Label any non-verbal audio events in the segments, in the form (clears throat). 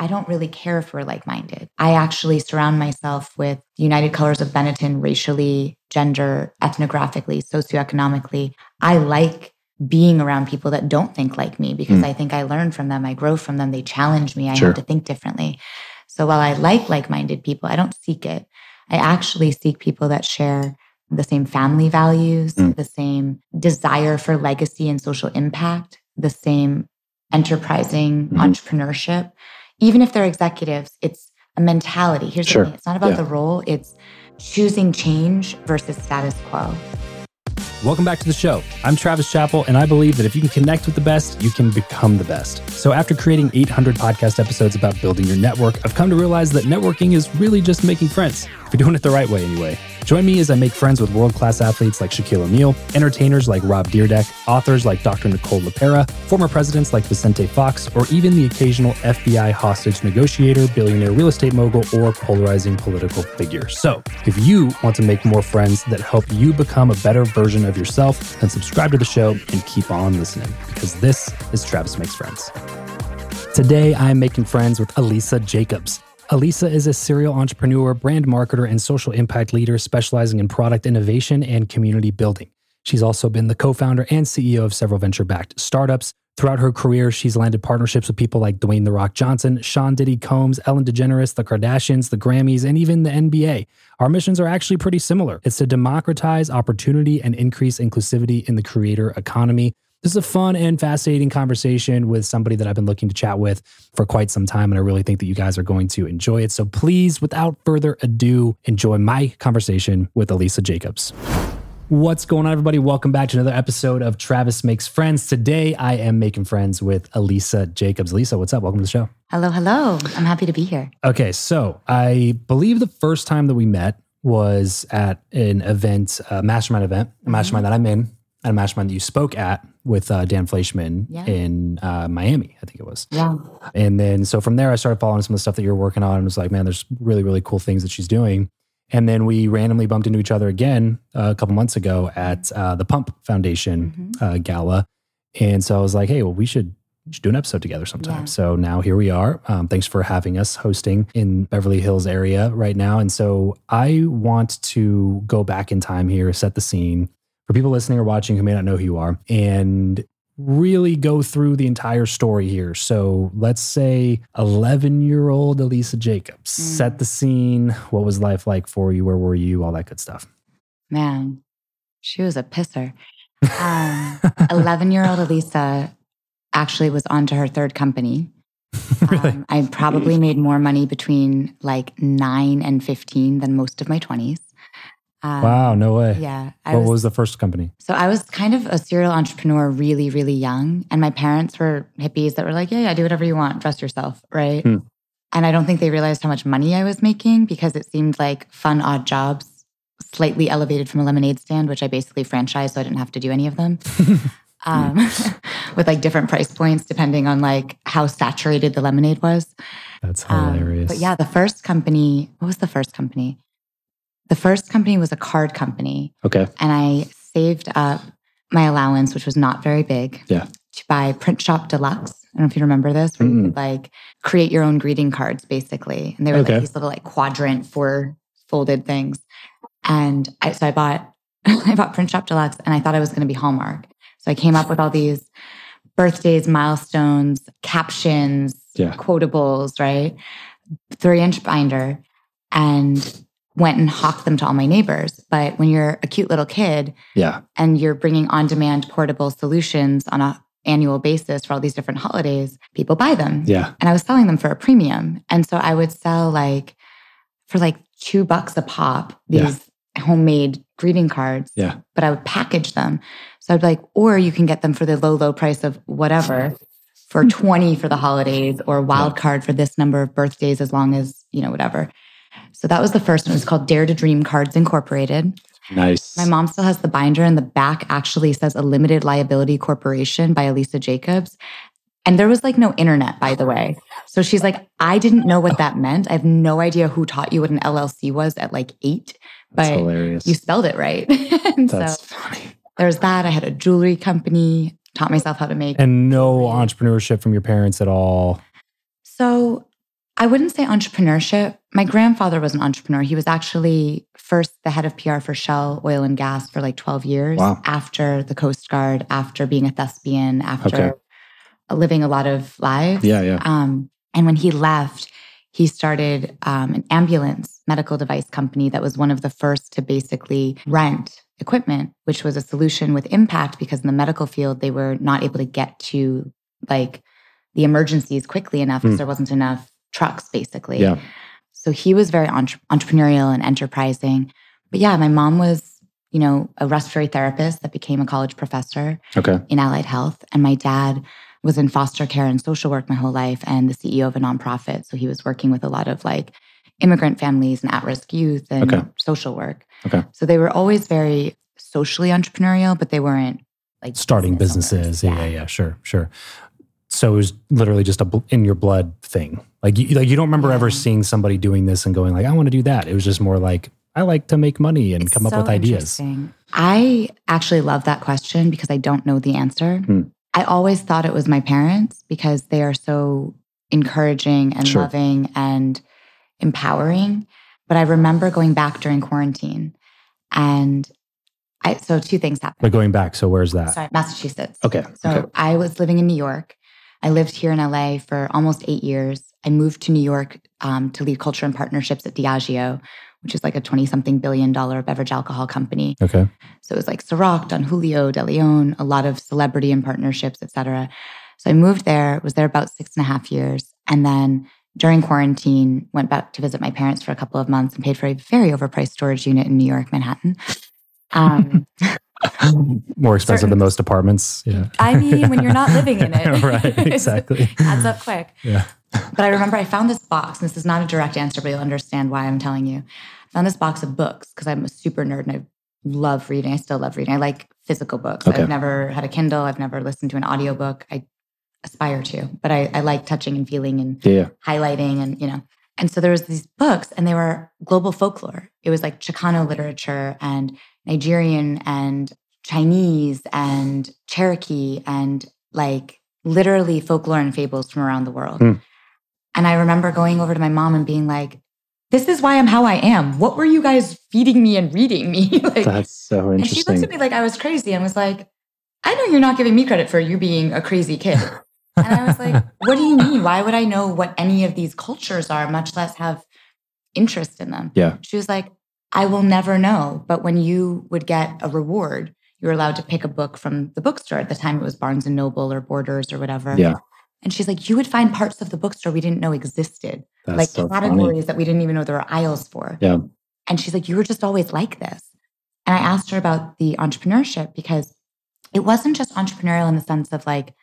I don't really care if we're like minded. I actually surround myself with United Colors of Benetton racially, gender, ethnographically, socioeconomically. I like being around people that don't think like me because mm. I think I learn from them, I grow from them, they challenge me, I sure. have to think differently. So while I like like minded people, I don't seek it. I actually seek people that share the same family values, mm. the same desire for legacy and social impact, the same enterprising mm-hmm. entrepreneurship. Even if they're executives, it's a mentality. Here's sure. the thing it's not about yeah. the role, it's choosing change versus status quo. Welcome back to the show. I'm Travis Chappell, and I believe that if you can connect with the best, you can become the best. So, after creating 800 podcast episodes about building your network, I've come to realize that networking is really just making friends, if you're doing it the right way, anyway. Join me as I make friends with world class athletes like Shaquille O'Neal, entertainers like Rob Dyrdek, authors like Dr. Nicole LePera, former presidents like Vicente Fox, or even the occasional FBI hostage negotiator, billionaire real estate mogul, or polarizing political figure. So, if you want to make more friends that help you become a better version of yourself, then subscribe to the show and keep on listening because this is Travis Makes Friends. Today, I'm making friends with Alisa Jacobs. Alisa is a serial entrepreneur, brand marketer, and social impact leader specializing in product innovation and community building. She's also been the co founder and CEO of several venture backed startups. Throughout her career, she's landed partnerships with people like Dwayne The Rock Johnson, Sean Diddy Combs, Ellen DeGeneres, the Kardashians, the Grammys, and even the NBA. Our missions are actually pretty similar. It's to democratize opportunity and increase inclusivity in the creator economy. This is a fun and fascinating conversation with somebody that I've been looking to chat with for quite some time. And I really think that you guys are going to enjoy it. So please, without further ado, enjoy my conversation with Alisa Jacobs. What's going on, everybody? Welcome back to another episode of Travis Makes Friends. Today, I am making friends with Alisa Jacobs. Alisa, what's up? Welcome to the show. Hello, hello. I'm happy to be here. Okay, so I believe the first time that we met was at an event, a mastermind event, a mastermind that I'm in, and a mastermind that you spoke at with uh, Dan Fleyshman yeah. in uh, Miami, I think it was. Yeah. And then so from there, I started following some of the stuff that you're working on and was like, man, there's really, really cool things that she's doing. And then we randomly bumped into each other again uh, a couple months ago at uh, the Pump Foundation mm-hmm. Uh, gala. And so I was like, hey, well, we should, we should do an episode together sometime. Yeah. So now here we are. Um, thanks for having us hosting in Beverly Hills area right now. And so I want to go back in time here, set the scene for people listening or watching who may not know who you are and really go through the entire story here. So let's say 11 year old Alisa Jacobs, mm. set the scene. What was life like for you? Where were you? All that good stuff. Man, she was a pisser. 11 um, (laughs) year old Alisa actually was on to her third company. (laughs) really? um, I probably made more money between like nine and 15 than most of my 20s. Um, wow, no way. Yeah. I what was, was, the first company? So I was kind of a serial entrepreneur really, really young. And my parents were hippies that were like, yeah, yeah, do whatever you want, dress yourself. Right. Hmm. And I don't think they realized how much money I was making because it seemed like fun, odd jobs, slightly elevated from a lemonade stand, which I basically franchised so I didn't have to do any of them. (laughs) um, (laughs) with like different price points depending on like how saturated the lemonade was. That's hilarious. Um, but yeah, the first company, what was the first company? The first company was a card company. Okay. And I saved up my allowance, which was not very big. Yeah. To buy Print Shop Deluxe. I don't know if you remember this, where mm you could like create your own greeting cards basically. And they were okay. like these little like quadrant four folded things. And I, so I bought, (laughs) I bought Print Shop Deluxe and I thought I was going to be Hallmark. So I came up with all these birthdays, milestones, captions, yeah. quotables, right? Three inch binder. And went and hawked them to all my neighbors. But when you're a cute little kid, yeah, and you're bringing on-demand portable solutions on a annual basis for all these different holidays, people buy them. Yeah, and I was selling them for a premium, and so I would sell like for like two bucks a pop these yeah. homemade greeting cards. Yeah, but I would package them. So I'd be like, or you can get them for the low, low price of whatever. For hmm. 20 for the holidays or wild card for this number of birthdays as long as, you know, whatever. So that was the first one. It's called Dare to Dream Cards Incorporated. Nice. My mom still has the binder, and the back actually says a limited liability corporation by Alisa Jacobs. And there was like no internet, by the way. So she's like, I didn't know what that meant. I have no idea who taught you what an LLC was at like eight, but That's hilarious. you spelled it right. (laughs) That's so funny. There's that. I had a jewelry company, taught myself how to make. And no entrepreneurship from your parents at all. So I wouldn't say entrepreneurship. My grandfather was an entrepreneur. He was actually first the head of PR for Shell Oil and Gas for like 12 years Wow. after the Coast Guard, after being a thespian, after Okay. living a lot of lives. Yeah, yeah. Um, and when he left, he started um, an ambulance medical device company that was one of the first to basically rent equipment, which was a solution with impact because in the medical field, they were not able to get to like the emergencies quickly enough because Mm. there wasn't enough trucks, basically. Yeah. So he was very entre- entrepreneurial and enterprising. But yeah, my mom was, you know, a respiratory therapist that became a college professor Okay. in allied health. And my dad was in foster care and social work my whole life and the CEO of a nonprofit. So he was working with a lot of like immigrant families and at risk youth and Okay. social work. Okay. So they were always very socially entrepreneurial, but they weren't like Starting business businesses. owners. Yeah, yeah, yeah. Sure, sure. So it was literally just a bl- in your blood thing. Like you, like you don't remember ever seeing somebody doing this and going like, I want to do that. It was just more like, I like to make money and It's come up with ideas. I actually love that question because I don't know the answer. Hmm. I always thought it was my parents because they are so encouraging and Sure. loving and empowering. But I remember going back during quarantine and I so two things happened. But going back, so where's that? Sorry, Massachusetts. Okay. So okay. I was living in New York. I lived here in LA for almost eight years. I moved to New York um, to lead culture and partnerships at Diageo, which is like a 20 something billion dollar beverage alcohol company. Okay. So it was like Ciroc, Don Julio, De Leon, a lot of celebrity and partnerships, et cetera. So I moved there, was there about six and a half years. And then during quarantine, went back to visit my parents for a couple of months and paid for a very overpriced storage unit in New York, Manhattan. (laughs) Um, (laughs) More expensive Certain- than most apartments. Yeah. I mean, when you're not living in (laughs) it. right. (laughs) Exactly. adds up quick. Yeah. But I remember I found this box, and this is not a direct answer, but you'll understand why I'm telling you. I found this box of books because I'm a super nerd and I love reading. I still love reading. I like physical books. Okay. I've never had a Kindle. I've never listened to an audiobook. I aspire to, but I, I like touching and feeling and Yeah. highlighting and, you know. And so there was these books and they were global folklore. It was like Chicano literature and Nigerian and Chinese and Cherokee and like literally folklore and fables from around the world. Hmm. And I remember going over to my mom and being like, this is why I'm how I am. What were you guys feeding me and reading me? (laughs) like, That's so interesting. and she looked at me like I was crazy and was like, I know you're not giving me credit for you being a crazy kid. (laughs) And I was like, what do you mean? Why would I know what any of these cultures are, much less have interest in them? Yeah. She was like, I will never know. But when you would get a reward, you were allowed to pick a book from the bookstore. At the time, it was Barnes and Noble or Borders or whatever. Yeah. And she's like, you would find parts of the bookstore we didn't know existed, That's like so funny. categories that we didn't even know there were aisles for. Yeah. And she's like, you were just always like this. And I asked her about the entrepreneurship because it wasn't just entrepreneurial in the sense of like,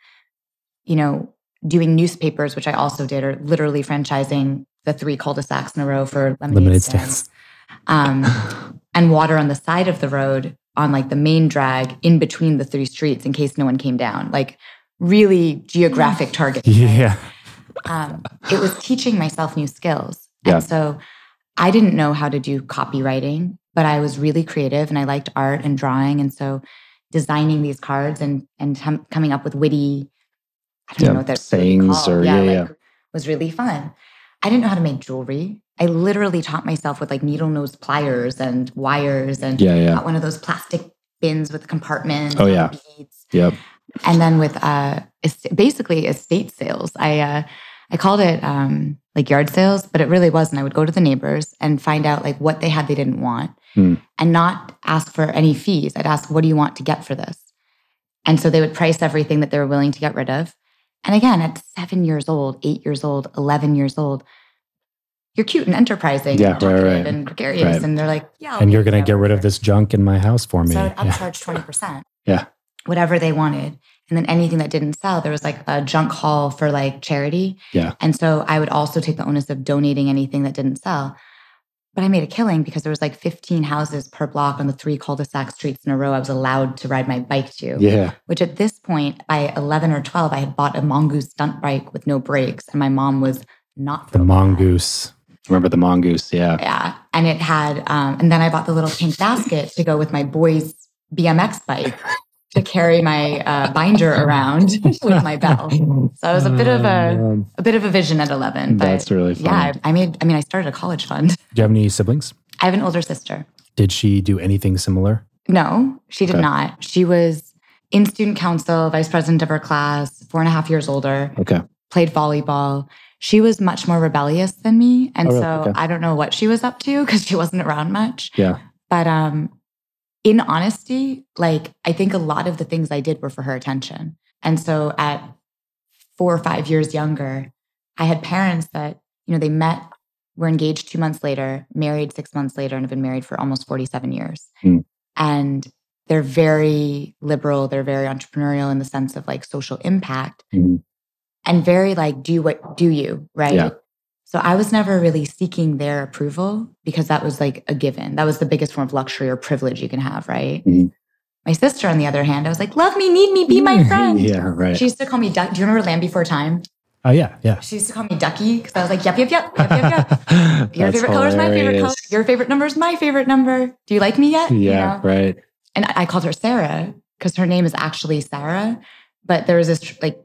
you know, doing newspapers, which I also did, or literally franchising the three cul-de-sacs in a row for lemonade, Lemonade stands. stands. Um, (laughs) and water on the side of the road on like the main drag in between the three streets in case no one came down. Like really geographic target. Yeah. Um, it was teaching myself new skills. Yeah. And so I didn't know how to do copywriting, but I was really creative and I liked art and drawing. And so designing these cards and and com- coming up with witty, I don't Yeah, know what they're sayings called. or- yeah, like, yeah. was really fun. I didn't know how to make jewelry. I literally taught myself with like needle nose pliers and wires and Yeah. Yeah. got one of those plastic bins with compartments. Oh, and yeah. beads Yep. and then with uh basically estate sales i uh i called it um like yard sales but it really wasn't i would go to the neighbors and find out like what they had they didn't want Hmm. and not ask for any fees i'd ask what do you want to get for this and so they would price everything that they were willing to get rid of and again at seven years old eight years old 11 years old you're cute and enterprising Yeah, and right, talkative right. and gregarious Right. and they're like yeah I'll And you're going to get rid of this junk in my house for me. So I'd Yeah. upcharge 20%. Yeah. Whatever they wanted. And then anything that didn't sell, there was like a junk haul for like charity. Yeah. And so I would also take the onus of donating anything that didn't sell. But I made a killing because there was like 15 houses per block on the three cul-de-sac streets in a row I was allowed to ride my bike to. Yeah. Which at this point, by 11 or 12, I had bought a mongoose stunt bike with no brakes. And my mom was not The mongoose. that. Mongoose. Remember the mongoose? Yeah. Yeah. And it had, um, and then I bought the little pink basket to go with my boy's BMX bike. to carry my uh, binder around (laughs) with my bell. So I was a bit of a Um, a bit of a vision at 11. But That's really funny. yeah, I I made. I mean, I started a college fund. Do you have any siblings? I have an older sister. Did she do anything similar? No, she did Okay. not. She was in student council, vice president of her class, four and a half years older. Okay. Played volleyball. She was much more rebellious than me, and Oh, really? so Okay. I don't know what she was up to because she wasn't around much. Yeah. But um, in honesty, like I think a lot of the things I did were for her attention. And so at four or five years younger, I had parents that, you know, they met, were engaged two months later, married six months later, and have been married for almost 47 years. Hmm. And they're very liberal, they're very entrepreneurial in the sense of like social impact Mhm. And very like do what do you, right? Yeah. So I was never really seeking their approval because that was like a given. That was the biggest form of luxury or privilege you can have, right? Mhm. My sister, on the other hand, I was like, love me, need me, be my (laughs) friend. yeah, right. She used to call me Duck. Do you remember Land Before Time? oh, yeah, yeah. She used to call me Ducky because I was like, yep, yep, yep, yep, yep, yep. (laughs) Your favorite color is my favorite color. Your favorite number is my favorite number. Do you like me yet? You Yeah, know? right. And I called her Cera because her name is actually Sarah. But there was this like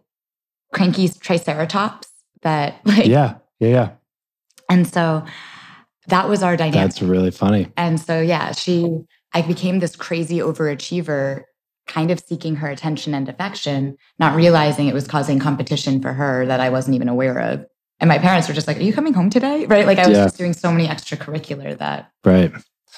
cranky triceratops that (laughs) like, Yeah, yeah, yeah. and so that was our dynamic. That's really funny. And so, yeah, she, I became this crazy overachiever, kind of seeking her attention and affection, not realizing it was causing competition for her that I wasn't even aware of. And my parents were just like, Are you coming home today? Right. Like I was Yeah. just doing so many extracurricular that, Right.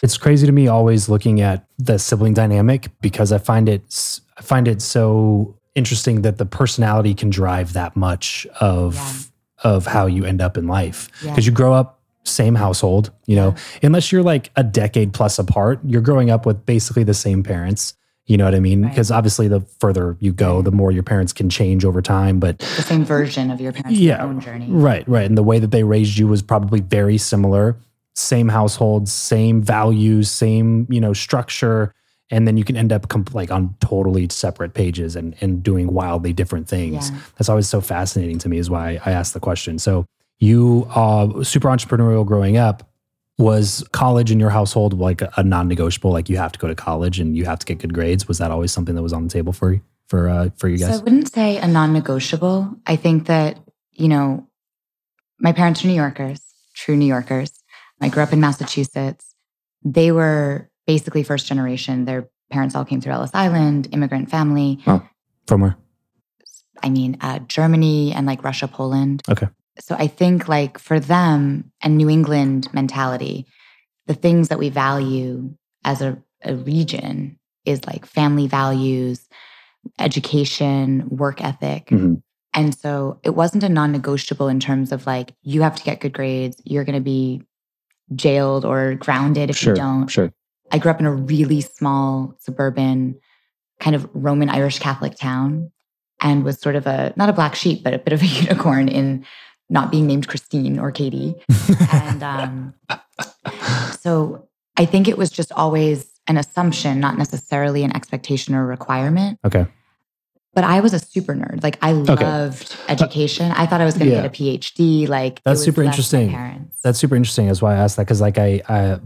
It's crazy to me always looking at the sibling dynamic because I find it I find it so interesting that the personality can drive that much of of how you end up in life yeah. because you grow up same household, you know, unless you're like a decade plus apart, you're growing up with basically the same parents. You know what I mean? Right. Because obviously, the further you go, the more your parents can change over time. But the same version of your parents' Yeah. own journey. Right, right. And the way that they raised you was probably very similar. Same household, same values, same, you know, structure. And then you can end up comp- like on totally separate pages and, and doing wildly different things. Yeah. That's always so fascinating to me, is why I asked the question. So you uh super entrepreneurial growing up. Was college in your household like a, a non-negotiable? Like you have to go to college and you have to get good grades. Was that always something that was on the table for you for uh for you So I wouldn't say a non negotiable. I think that, you know, my parents are New Yorkers, true New Yorkers. I grew up in Massachusetts. They were basically first generation. Their parents all came through Ellis Island, immigrant family. Oh, From where? I mean, uh, Germany and like Russia, Poland. Okay. So I think like for them and New England mentality, the things that we value as a, a region is like family values, education, work ethic. Mhm. And so it wasn't a non negotiable in terms of like, you have to get good grades, you're going to be jailed or grounded if Sure, you don't. sure. I grew up in a really small suburban, kind of Roman Irish Catholic town and was sort of a, not a black sheep, but a bit of a (laughs) unicorn in not being named Christine or Katie. And um, so I think it was just always an assumption, not necessarily an expectation or requirement. Okay. But I was a super nerd. Like I loved education. I thought I was going to Yeah. get a PhD. Like it That's super interesting. That's super interesting. That's why I asked that because, like, I, I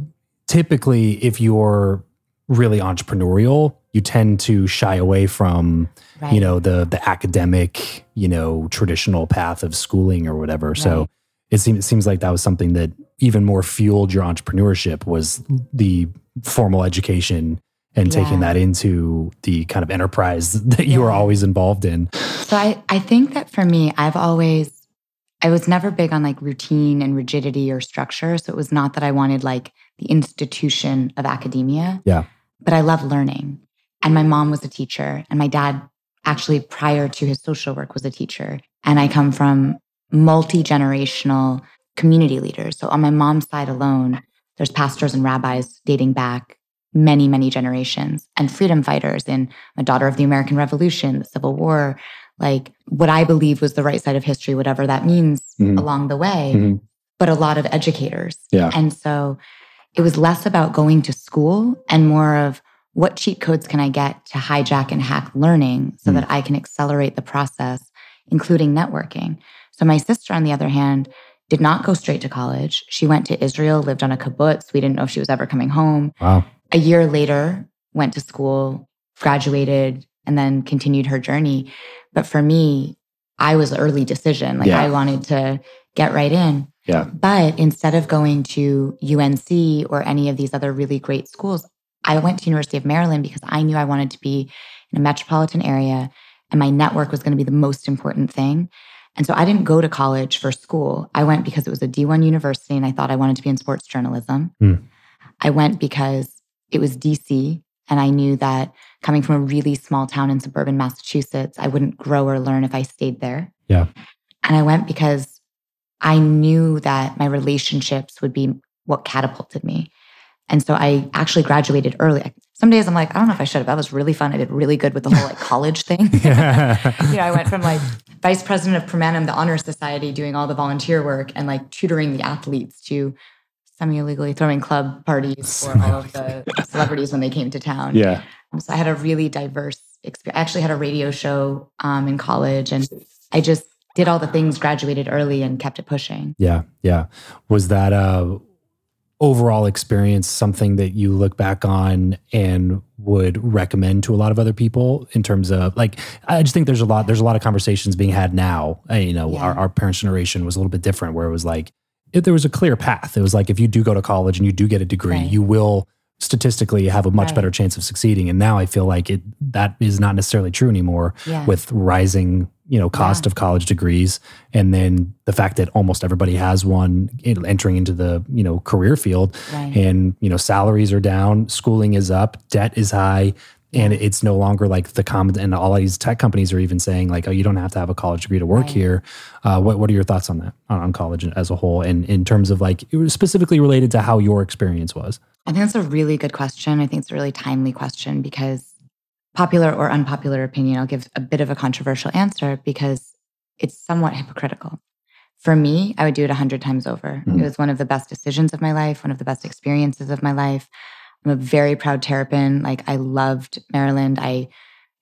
typically, if you're really entrepreneurial, you tend to shy away from, right. you know, the the academic, you know, traditional path of schooling or whatever. So it seems it seems like that was something that even more fueled your entrepreneurship was the formal education and taking that into the kind of enterprise (laughs) that you were always involved in. So I, I think that for me, I've always, I was never big on like routine and rigidity or structure. So it was not that I wanted like the institution of academia. Yeah. But I love learning. And my mom was a teacher, and my dad, actually, prior to his social work, was a teacher. And I come from multi generational community leaders. So on my mom's side alone, there's pastors and rabbis dating back many, many generations and freedom fighters in a daughter of the American Revolution, the Civil War, like what I believe was the right side of history, whatever that means Mhm. along the way, Mhm. but a lot of educators. Yeah. And so it was less about going to school and more of what cheat codes can I get to hijack and hack learning so Mm. that I can accelerate the process, including networking. So my sister, on the other hand, did not go straight to college. She went to Israel, lived on a kibbutz. We didn't know if she was ever coming home Wow. a year later went to school graduated and then continued her journey. But for me, I was early decision. Like Yeah. I wanted to get right in. Yeah. But instead of going to UNC or any of these other really great schools, I went to University of Maryland because I knew I wanted to be in a metropolitan area and my network was going to be the most important thing. And so I didn't go to college for school. I went because it was a D1 university and I thought I wanted to be in sports journalism. Hmm. I went because it was DC and I knew that coming from a really small town in suburban Massachusetts, I wouldn't grow or learn if I stayed there. Yeah. And I went because I knew that my relationships would be what catapulted me. And so I actually graduated early. Some days I'm like, I don't know if I should have. That was really fun. I did really good with the whole like college thing. (laughs) (laughs) you know, I went from like vice president of Permanum, the honor society, doing all the volunteer work and like tutoring the athletes to semi-illegally throwing club parties for all of the (laughs) celebrities when they came to town. yeah. So I had a really diverse experience. I actually had a radio show um, in college and I just did all the things, graduated early and kept it pushing. Yeah, yeah. Was that uh overall experience something that you look back on and would recommend to a lot of other people in terms of like I just think there's a lot there's a lot of conversations being had now. Uh, you know, Yeah. our, our parents' generation was a little bit different where it was like if there was a clear path. It was like if you do go to college and you do get a degree, Right. you will statistically have a much Right. better chance of succeeding. And now I feel like it that is not necessarily true anymore Yeah. with rising you know cost Yeah. of college degrees and then the fact that almost everybody has one entering into the you know career field right. and you know salaries are down schooling is up debt is high and it's no longer like the common and all these tech companies are even saying like oh you don't have to have a college degree to work Right. here uh, what, what are your thoughts on that on, on college as a whole and in terms of like it was specifically related to how your experience was I think that's a really good question. I think it's a really timely question because popular or unpopular opinion, I'll give a bit of a controversial answer because it's somewhat hypocritical. For me, I would do it a hundred times over. Mhm. It was one of the best decisions of my life, one of the best experiences of my life. I'm a very proud Terrapin. Like I loved Maryland. I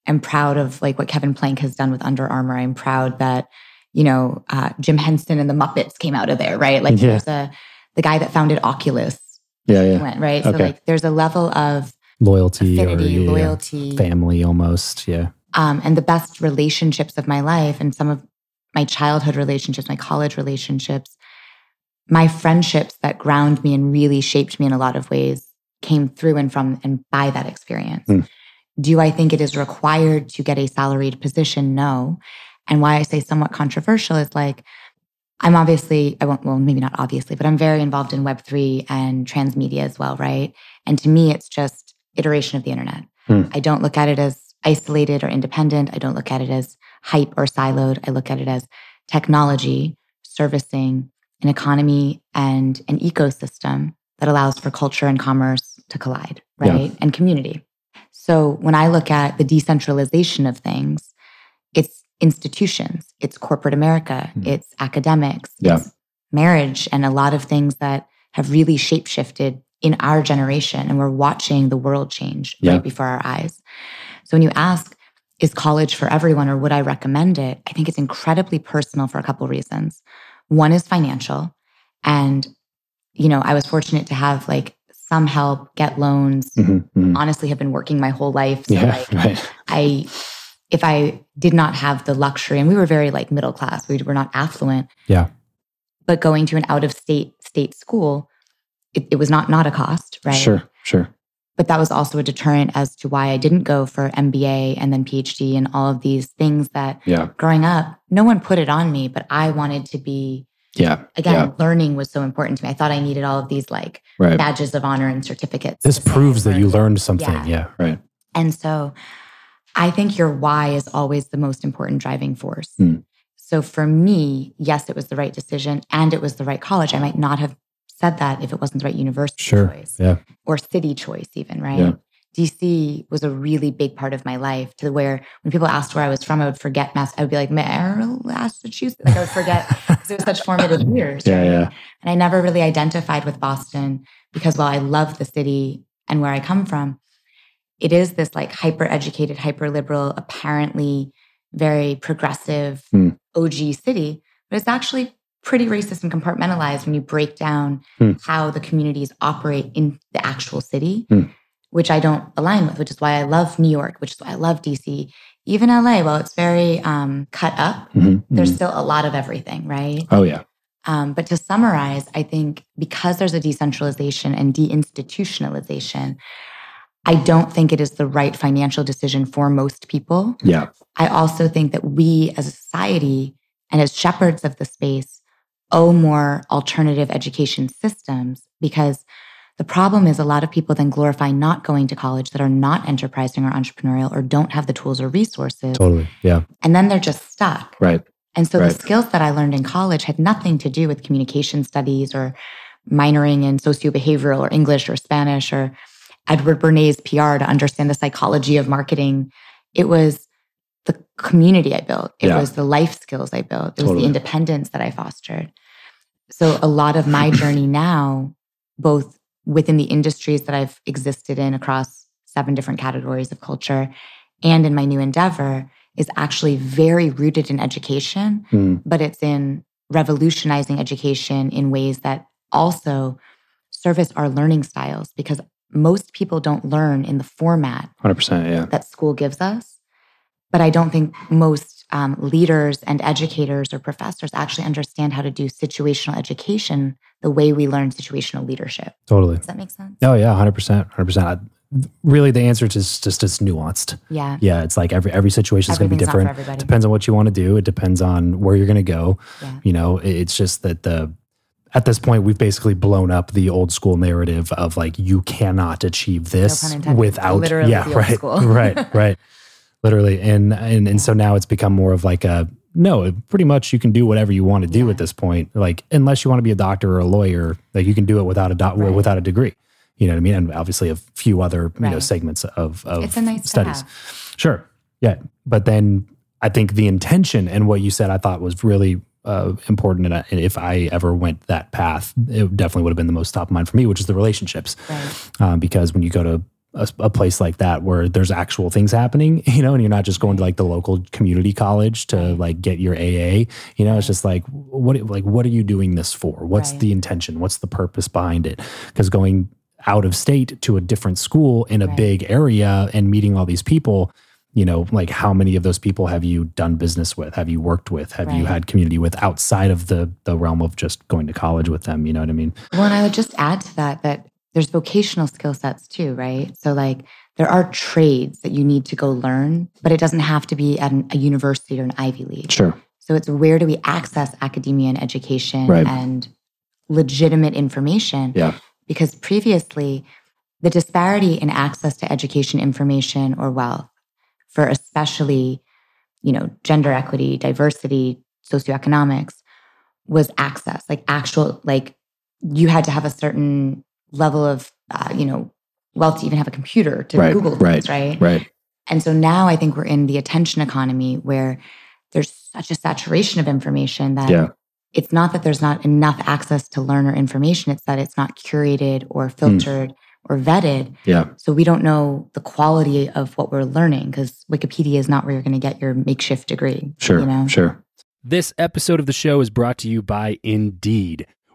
am proud of like what Kevin Plank has done with Under Armour. I'm proud that, you know, uh, Jim Henson and the Muppets came out of there, right? Like Yeah. there's a the guy that founded Oculus yeah yeah. went, right? So Okay. like there's a level of loyalty or affinity, yeah, loyalty, family almost yeah um, and the best relationships of my life and some of my childhood relationships, my college relationships, my friendships that ground me and really shaped me in a lot of ways came through and from and by that experience. Hmm. Do I think it is required to get a salaried position? No. And why I say somewhat controversial is like, I'm obviously, I won't, well, maybe not obviously, but I'm very involved in Web3 and transmedia as well, right? And to me, it's just iteration of the internet. Hmm. I don't look at it as isolated or independent. I don't look at it as hype or siloed. I look at it as technology servicing an economy and an ecosystem that allows for culture and commerce to collide, Yeah. right? And community. So when I look at the decentralization of things, it's institutions, it's corporate America, Hmm. it's academics, Yeah. it's marriage, and a lot of things that have really shapeshifted in our generation. And we're watching the world change Yeah. right before our eyes. So when you ask, is college for everyone or would I recommend it? I think it's incredibly personal for a couple reasons. One is financial. And, you know, I was fortunate to have like some help, get loans, Mhm, mhm. honestly have been working my whole life. So yeah like right I if I did not have the luxury, and we were very like middle class, we were not affluent. Yeah. But going to an out of state state school, it, it was not not a cost, right? sure sure But that was also a deterrent as to why I didn't go for MBA and then PhD and all of these things that yeah growing up, no one put it on me, but I wanted to be yeah again, Yeah. learning was so important to me. I thought I needed all of these like right badges of honor and certificates. this to say I proves that you learned. learned something Yeah. yeah right And so I think your why is always the most important driving force. Hmm. So for me, yes, it was the right decision and it was the right college. I might not have said that if it wasn't the right university sure choice yeah or city choice, even, right? Yeah. DC was a really big part of my life to where when people asked where I was from, I would forget Mass. I would be like, Maryland, Massachusetts. Like I would forget (laughs) because it was such formative years. yeah right? yeah And I never really identified with Boston because while I love the city and where I come from, it is this like hyper educated, hyper liberal, apparently very progressive Hmm. OG city, but it's actually pretty racist and compartmentalized when you break down Hmm. how the communities operate in the actual city. Hmm. which I don't align with, which is why I love New York, which is why I love DC. Even LA, while it's very um, cut up, Mhm, there's mhm. still a lot of everything, right? Oh yeah. Um, but to summarize, I think because there's a decentralization and deinstitutionalization, I don't think it is the right financial decision for most people. Yeah. I also think that we as a society and as shepherds of the space owe more alternative education systems because the problem is a lot of people then glorify not going to college that are not enterprising or entrepreneurial or don't have the tools or resources. Totally. Yeah. And then they're just stuck. Right. And so Right. the skills that I learned in college had nothing to do with communication studies or minoring in sociobehavioral or English or Spanish or Edward Bernays PR to understand the psychology of marketing. It was the community I built. It Yeah. was the life skills I built. It was the independence that I fostered. So a lot of my journey (laughs) now, both within the industries that I've existed in across seven different categories of culture and in my new endeavor, is actually very rooted in education, Mm. but it's in revolutionizing education in ways that also service our learning styles because most people don't learn in the format 100%. Yeah. that school gives us. But I don't think most um, leaders and educators or professors actually understand how to do situational education the way we learn situational leadership. Totally. Does that make sense? Oh yeah. 100%. 100%. Really, the answer is just it's nuanced. Yeah. Yeah. It's like every every situation is going to be Everything's not for different. Depends on what you want to do. It depends on where you're going to go. Yeah. You know, it's just that the at this point we've basically blown up the old school narrative of like you cannot achieve this intended. without Literally yeah right school. right right (laughs) literally and and and so now it's become more of like a no pretty much you can do whatever you want to do Yeah. at this point like unless you want to be a doctor or a lawyer like you can do it without a doc- Right. without a degree you know what I mean and obviously a few other you know segments of of nice studies. Sure. Yeah. But then I think the intention and what you said I thought was really uh, important. And, I- and if I ever went that path, it definitely would have been the most top of mind for me, which is the relationships. Right. Um, because when you go to a, a place like that where there's actual things happening, (laughs) you know, and you're not just going to like the local community college to like get your AA, you know, it's just like, what, like, what are you doing this for? What's Right. the intention? What's the purpose behind it? Because going out of state to a different school in a Right. big area and meeting all these people, you know, like how many of those people have you done business with? Have you worked with? Have you had community with outside of the the realm of just going to college with them? You know what I mean? Well, and I would just add to that that there's vocational skill sets too, right? So, like, there are trades that you need to go learn, but it doesn't have to be at an, a university or an Ivy League. Sure. So, it's where do we access academia and education Right. and legitimate information? Yeah. Because previously, the disparity in access to education, information, or wealth for especially, you know, gender equity, diversity, socioeconomics was access, like actual, like you had to have a certain level of, uh, you know, wealth to even have a computer to Right, Google things, right? Right. And so now I think we're in the attention economy where there's such a saturation of information that Yeah. it's not that there's not enough access to learn or information, it's that it's not curated or filtered or vetted. Yeah. So we don't know the quality of what we're learning because Wikipedia is not where you're going to get your makeshift degree. Sure. You know? Sure. This episode of the show is brought to you by Indeed.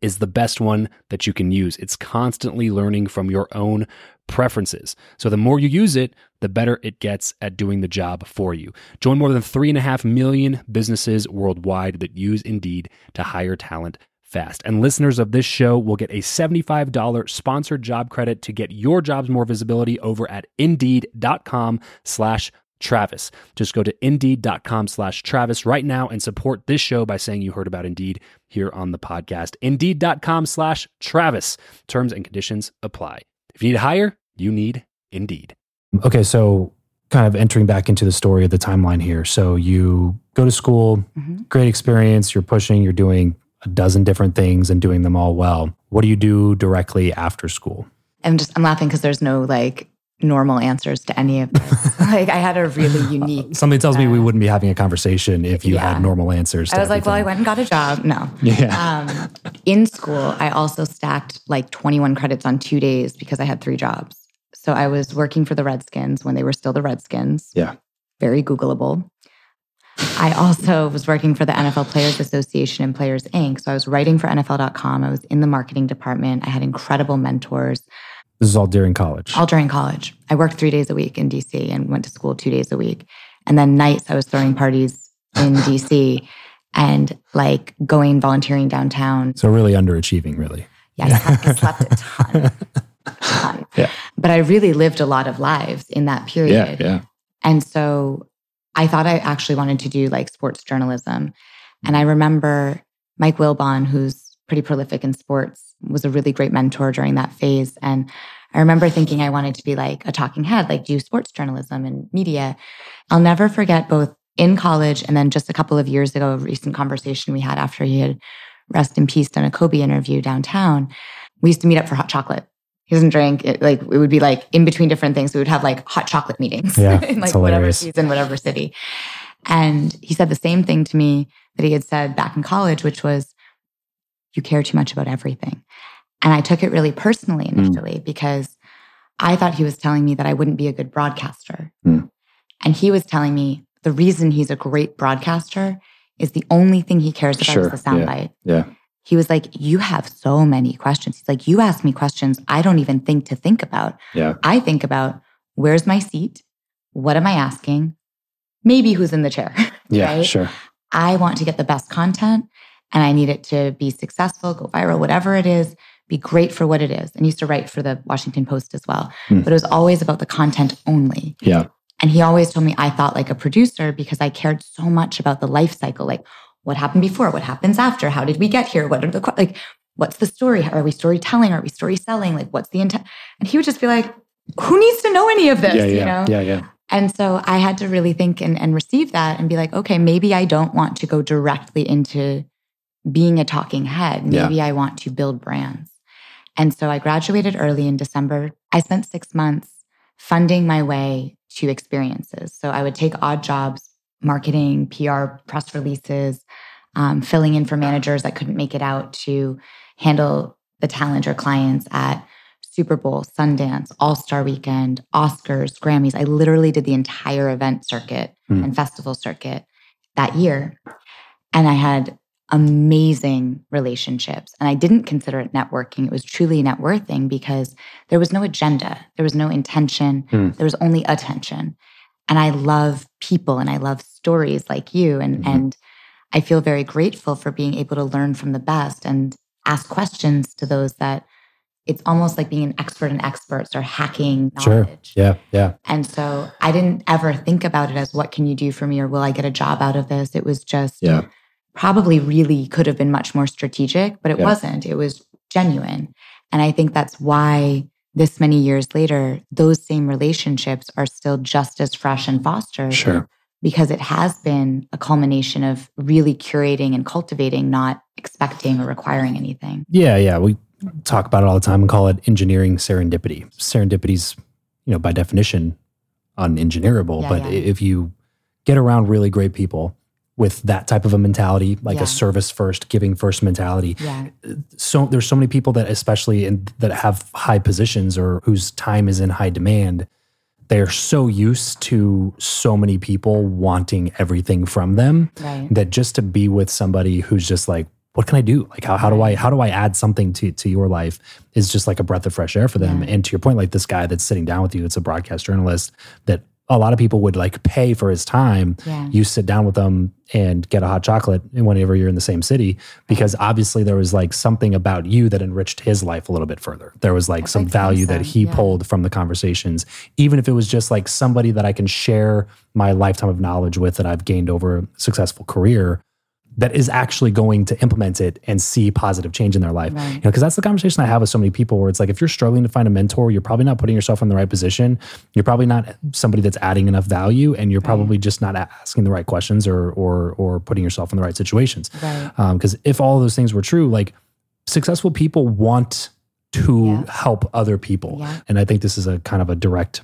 is the best one that you can use. It's constantly learning from your own preferences. So the more you use it, the better it gets at doing the job for you. Join more than three and a half million businesses worldwide that use Indeed to hire talent fast. And listeners of this show will get a $75 sponsored job credit to get your jobs more visibility over at indeed.com slash Travis. Just go to indeed.com slash Travis right now and support this show by saying you heard about Indeed here on the podcast. Indeed.com slash Travis. Terms and conditions apply. If you need to hire, you need Indeed. Okay, so kind of entering back into the story of the timeline here. So you go to school, mm-hmm. great experience, you're pushing, you're doing a dozen different things and doing them all well. What do you do directly after school? I'm just I'm laughing because there's no like normal answers to any of this. (laughs) like I had a really unique. Something tells uh, me we uh, wouldn't be having a conversation if you yeah. had normal answers. I was everything. like, well, I went and got a job. No. (laughs) Yeah. Um, in school, I also stacked like 21 credits on two days because I had three jobs. So I was working for the Redskins when they were still the Redskins. Yeah. Very Googleable. I also was working for the NFL Players Association and Players Inc. So I was writing for NFL.com. I was in the marketing department. I had incredible mentors. This is all during college. All during college. I worked three days a week in DC and went to school two days a week. And then nights, I was throwing parties in (laughs) DC and like going volunteering downtown. So really underachieving, really. Yeah, I slept a ton. (laughs) a ton. Yeah. But I really lived a lot of lives in that period. Yeah, yeah. And so I thought I actually wanted to do like sports journalism. And I remember Mike Wilbon, who's pretty prolific in sports, was a really great mentor during that phase. And I remember thinking I wanted to be like a talking head, like do sports journalism and media. I'll never forget both in college and then just a couple of years ago, a recent conversation we had after he had rest in peace done a Kobe interview downtown. We used to meet up for hot chocolate. He doesn't drink. It, like it would be like in between different things. We would have like hot chocolate meetings yeah, (laughs) in like whatever season, whatever city. And he said the same thing to me that he had said back in college, which was, you care too much about everything. And I took it really personally hmm. initially mm. because I thought he was telling me that I wouldn't be a good broadcaster. Mm. And he was telling me the reason he's a great broadcaster is the only thing he cares about sure. is the soundbite. Yeah. yeah. He was like, You have so many questions. He's like, You ask me questions I don't even think to think about. Yeah. I think about where's my seat? What am I asking? Maybe who's in the chair. (laughs) Yeah, right? sure. I want to get the best content and I need it to be successful, go viral, whatever it is, be great for what it is. And used to write for the Washington Post as well. Mm. But it was always about the content only. Yeah. And he always told me I thought like a producer because I cared so much about the life cycle. Like what happened before? What happens after? How did we get here? What are the like what's the story? Are we storytelling? Are we story selling? Like what's the intent? And he would just be like, who needs to know any of this? Yeah, yeah, you know? yeah, yeah. And so I had to really think and, and receive that and be like, okay, maybe I don't want to go directly into being a talking head. Maybe yeah. I want to build brands. And so I graduated early in December. I spent six months funding my way to experiences. So I would take odd jobs, marketing, PR, press releases, um, filling in for managers that couldn't make it out to handle the talent or clients at Super Bowl, Sundance, All Star Weekend, Oscars, Grammys. I literally did the entire event circuit mm. and festival circuit that year. And I had amazing relationships. And I didn't consider it networking. It was truly networking because there was no agenda, there was no intention, mm. there was only attention. And I love people and I love stories like you. And, mm-hmm. and I feel very grateful for being able to learn from the best and ask questions to those that it's almost like being an expert in experts or hacking knowledge. Sure. Yeah. Yeah. And so I didn't ever think about it as what can you do for me or will I get a job out of this? It was just yeah probably really could have been much more strategic, but it yeah. wasn't. It was genuine. And I think that's why this many years later, those same relationships are still just as fresh and fostered. Sure. Because it has been a culmination of really curating and cultivating, not expecting or requiring anything. Yeah, yeah. We talk about it all the time and call it engineering serendipity. Serendipity's, you know, by definition unengineerable, yeah, but yeah. if you get around really great people with that type of a mentality, like yeah. a service first, giving first mentality. Yeah. So there's so many people that, especially in that have high positions or whose time is in high demand, they're so used to so many people wanting everything from them Right. that just to be with somebody who's just like what can i do like how, how do i how do i add something to to your life is just like a breath of fresh air for them Yeah. and to your point like this guy that's sitting down with you it's a broadcast journalist that a lot of people would like pay for his time. Yeah. you sit down with them and get a hot chocolate whenever you're in the same city because obviously there was like something about you that enriched his life a little bit further. There was like I some value that he yeah. pulled from the conversations even if it was just like somebody that i can share my lifetime of knowledge with that i've gained over a successful career that is actually going to implement it and see positive change in their life Right. you know because that's the conversation i have with so many people where it's like if you're struggling to find a mentor you're probably not putting yourself in the right position you're probably not somebody that's adding enough value and you're probably just not asking the right questions or or or putting yourself in the right situations Right. Um, because if all of those things were true like successful people want to Yeah. help other people Yeah. and i think this is a kind of a direct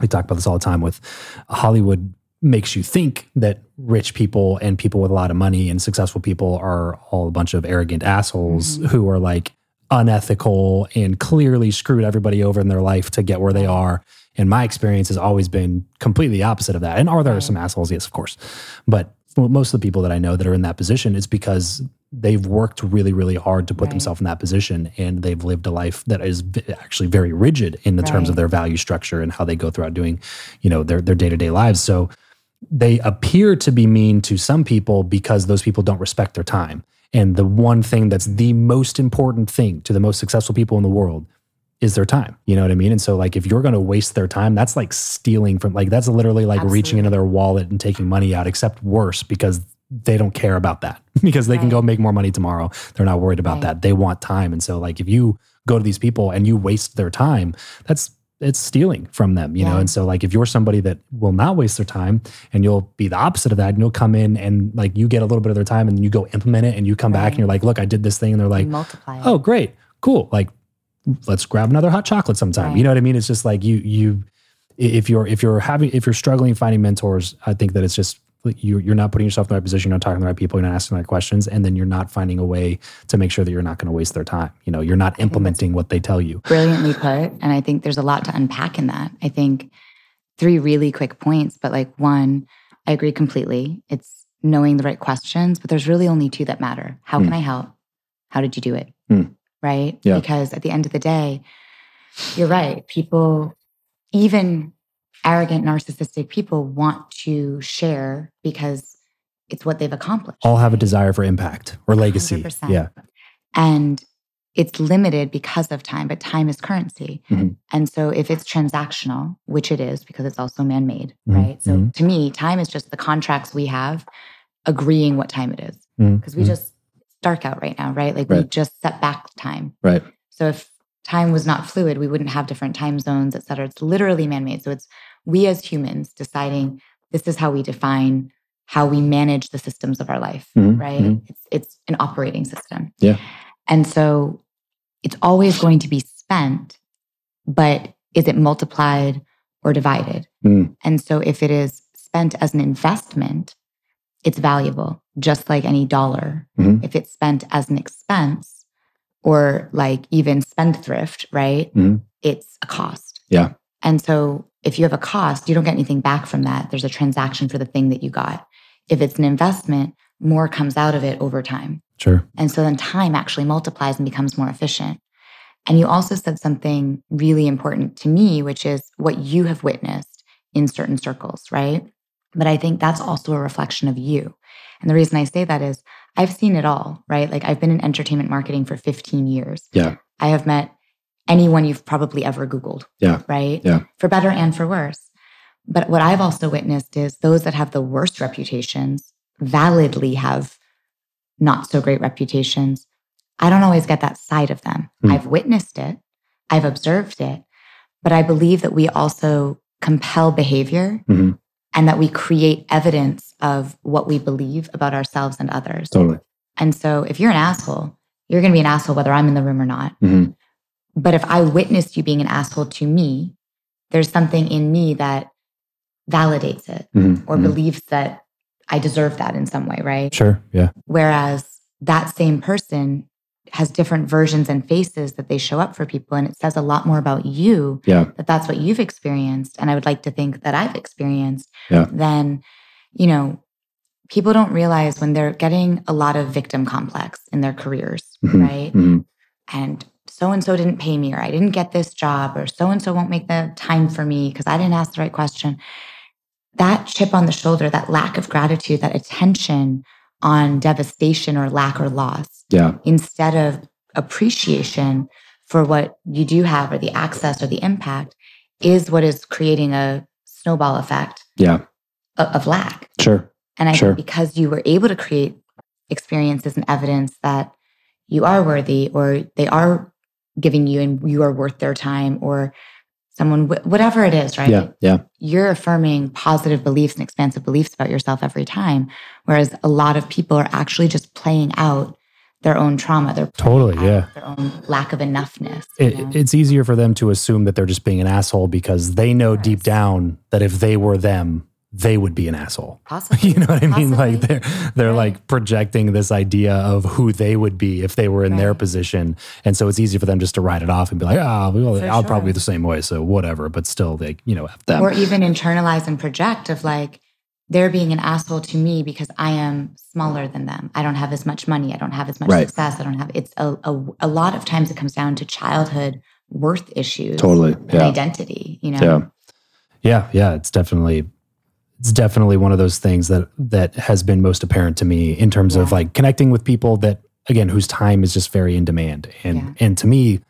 we talk about this all the time with hollywood makes you think that rich people and people with a lot of money and successful people are all a bunch of arrogant assholes Mhm. who are like unethical and clearly screwed everybody over in their life to get where they are. And my experience has always been completely opposite of that. And are there Right. some assholes? Yes of course. But most of the people that i know that are in that position it's because they've worked really really hard to put Right. themselves in that position and they've lived a life that is actually very rigid in the terms of their value structure and how they go throughout doing you know their their day-to-day lives. So they appear to be mean to some people because those people don't respect their time. And the one thing that's the most important thing to the most successful people in the world is their time. You know what i mean? And so like if you're going to waste their time that's like stealing from like that's literally like reaching Absolutely. into their wallet and taking money out except worse because they don't care about that. (laughs) Because they can go make more money tomorrow. They're not worried about Right. that. They want time. And so like if you go to these people and you waste their time that's it's stealing from them you know? And so like if you're somebody that will not waste their time and you'll be the opposite of that and you'll come in and like you get a little bit of their time and you go implement it and you come back and you're like look i did this thing and they're like multiply it. oh great. Cool. Like let's grab another hot chocolate sometime. You know what i mean? It's just like you you if you're if you're having if you're struggling finding mentors i think that it's just like you you're not putting yourself in the right position you're not talking to the right people you're not asking the right questions and then you're not finding a way to make sure that you're not going to waste their time you know you're not implementing what they tell you brilliantly put. And I think there's a lot to unpack in that. I think three really quick points, but like one, I agree completely. It's knowing the right questions, but there's really only two that matter. How can I help? How did you do it? Hmm. Right? Yeah. Because at the end of the day, you're right. People, even arrogant, narcissistic people, want to share because it's what they've accomplished. all have a desire for impact or legacy 100%. yeah And it's limited because of time, but time is currency. Mhm. And so if it's transactional, which it is because it's also man made, Mhm, right? So mhm. to me, time is just the contracts we have agreeing what time it is because we mhm. just, dark out right now, right? Like we just set back time. right So if time was not fluid, we wouldn't have different time zones, et cetera. It's literally man made. So it's we as humans deciding this is how we define how we manage the systems of our life, Mhm, right? mhm. It's it's an operating system. Yeah. And so it's always going to be spent, but is it multiplied or divided? Mm. And so if it is spent as an investment, it's valuable, just like any dollar. Mhm. If it's spent as an expense or like even spendthrift, right? Mhm. It's a cost. Yeah. And so if you have a cost, you don't get anything back from that. There's a transaction for the thing that you got. If it's an investment, more comes out of it over time. sure And so then time actually multiplies and becomes more efficient. And you also said something really important to me, which is what you have witnessed in certain circles, right? But I think that's also a reflection of you. And the reason I say that is I've seen it all, right? Like I've been in entertainment marketing for 15 years. Yeah. I have met anyone you've probably ever Googled. Yeah. Right. Yeah. For better and for worse. But what I've also witnessed is those that have the worst reputations validly have not so great reputations. I don't always get that side of them. Hmm. I've witnessed it, I've observed it, but I believe that we also compel behavior Mhm. and that we create evidence of what we believe about ourselves and others. totally And so if you're an asshole, you're going to be an asshole whether I'm in the room or not. Mhm. But if I witnessed you being an asshole to me, there's something in me that validates it Mhm. or Mhm. believes that I deserve that in some way, right? sure yeah Whereas that same person has different versions and faces that they show up for people. And it says a lot more about you Yeah. that that's what you've experienced. And I would like to think that I've experienced Yeah. then, you know, people don't realize when they're getting a lot of victim complex in their careers, Mhm. right? Mhm. and so and so didn't pay me, or I didn't get this job, or so and so won't make the time for me because I didn't ask the right question. That chip on the shoulder, that lack of gratitude, that attention on devastation or lack or loss, Yeah. instead of appreciation for what you do have or the access or the impact, is what is creating a snowball effect Yeah. of, of lack. Sure. And I Sure. think because you were able to create experiences and evidence that you are worthy or they are giving you and you are worth their time or someone, whatever it is, right? Yeah. Yeah. You're affirming positive beliefs and expansive beliefs about yourself every time. Whereas a lot of people are actually just playing out their own trauma, their Totally. Yeah. their own lack of enoughness. you It, know? it's easier for them to assume that they're just being an asshole because they know deep down that if they were them, they would be an asshole. (laughs) Possibly. You know what I mean? Like they're they're Right. like projecting this idea of who they would be if they were in their position, and so it's easy for them just to write it off and be like, "Ah, well, I'll probably be the same way, so whatever." But still, they you know F them. or even internalize and project of like they're being an asshole to me because I am smaller than them. I don't have as much money. I don't have as much Right. success. I don't have. It's a, a a lot of times it comes down to childhood worth issues totally. and Yeah. identity. You know. Yeah. Yeah. Yeah. It's definitely it's definitely one of those things that that has been most apparent to me in terms of like connecting with people that again whose time is just very in demand. And Yeah. and to me,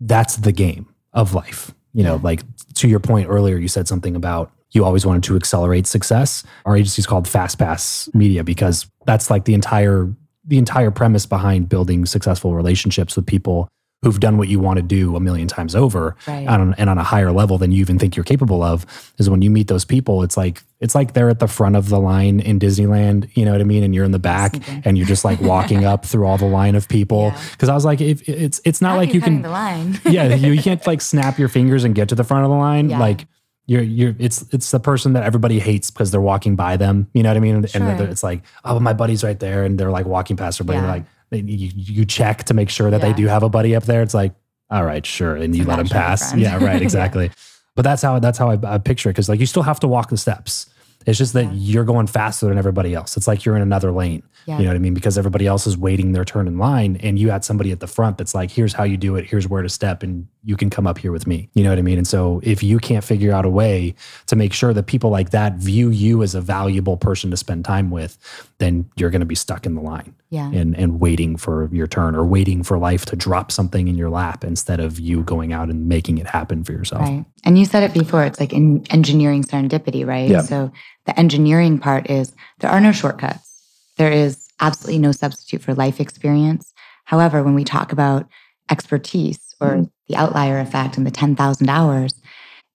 that's the game of life. You know, Yeah. like to your point earlier, you said something about you always wanted to accelerate success. Our agency is called Fast Pass Media because that's like the entire the entire premise behind building successful relationships with people who've done what you want to do a million times over Right. on, and on a higher level than you even think you're capable of is when you meet those people it's like it's like they're at the front of the line in disneyland you know what i mean and you're in the back Sneaking. and you're just like walking up (laughs) through all the line of people Yeah. because i was like if it's it's not How like you can the line. (laughs) yeah you, you can't like snap your fingers and get to the front of the line Yeah. like you're you're it's it's the person that everybody hates because they're walking by them you know what i mean and, and Sure. they're- it's like oh my buddy's right there and they're like walking past her everybody Yeah. like you, you check to make sure that they do have a buddy up there it's like all right sure and you It's let them pass friend. yeah right Yeah. (laughs) exactly but that's how that's how i, I picture it because like you still have to walk the steps it's just that Yeah. you're going faster than everybody else it's like you're in another lane Yeah. you know what I mean? Because everybody else is waiting their turn in line, and you had somebody at the front that's like, "Here's how you do it. Here's where to step, and you can come up here with me." You know what I mean? And so, if you can't figure out a way to make sure that people like that view you as a valuable person to spend time with, then you're going to be stuck in the line yeah. and and waiting for your turn or waiting for life to drop something in your lap instead of you going out and making it happen for yourself. Right. And you said it before, it's like in engineering serendipity, right? Yeah. So the engineering part is there are no shortcuts. There is absolutely no substitute for life experience. However, when we talk about expertise or Mm-hmm. the outlier effect and the 10,000 hours,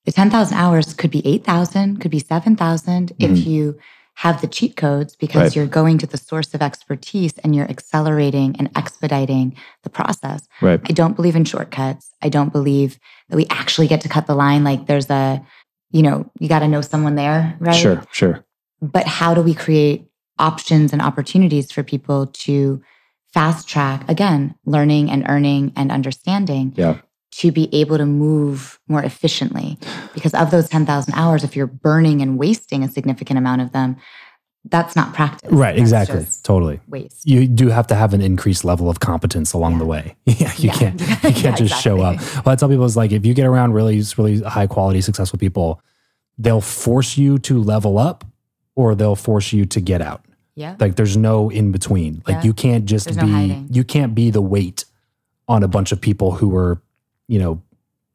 the 10,000 hours could be 8,000, could be 7,000 if you have the cheat codes because. Right. you're going to the source of expertise and you're accelerating and expediting the process. Right. I don't believe in shortcuts. I don't believe that we actually get to cut the line. Like there's a, you know, you got to know someone there, right? Sure. Sure. But how do we create options and opportunities for people to fast track, again, learning and earning and understanding Yeah. To be able to move more efficiently? Because of those 10,000 hours, if you're burning and wasting a significant amount of them, that's not practice. Right. That's Exactly. Totally. Waste. you do have to have an increased level of competence along Yeah. the way. (laughs) Yeah, you Yeah. can't (laughs) you can't just show up. exactly. What I tell people is like if you get around really really high quality successful people, they'll force you to level up or they'll force you to get out. Yeah. Like there's no in between. Like Yeah. you can't just There's be hiding. you can't be the weight on a bunch of people who are, you know,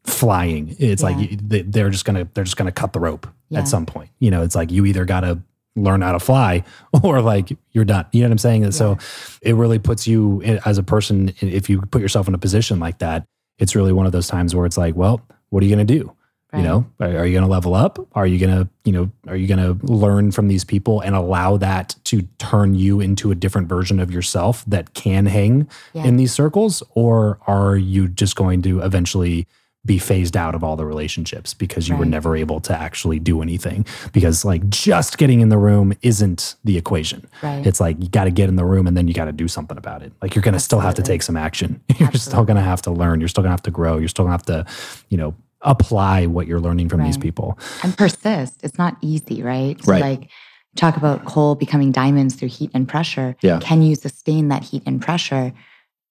flying. It's like Yeah. they- they're just gonna they're just gonna cut the rope Yeah. at some point. You know, it's like you either gotta learn how to fly (laughs) or like you're done. You know what I'm saying? And so it really puts you as a person if you put yourself in a position like that. It's really one of those times where it's like, well, what are you gonna do? Right. You know, are, are you going to level up? Are you going to, you know, are you going to learn from these people and allow that to turn you into a different version of yourself that can hang Yeah. in these circles? Or are you just going to eventually be phased out of all the relationships because you were never able to actually do anything because like just getting in the room isn't the equation. Right. It's like you got to get in the room and then you got to do something about it. Like you're going to still have to take some action. (laughs) You're still going to have to learn. You're still going to have to grow. You're still going to have to, you know, apply what you're learning from these people. and persist. It's not easy, right? So Right. like talk about coal becoming diamonds through heat and pressure. Yeah. Can you sustain that heat and pressure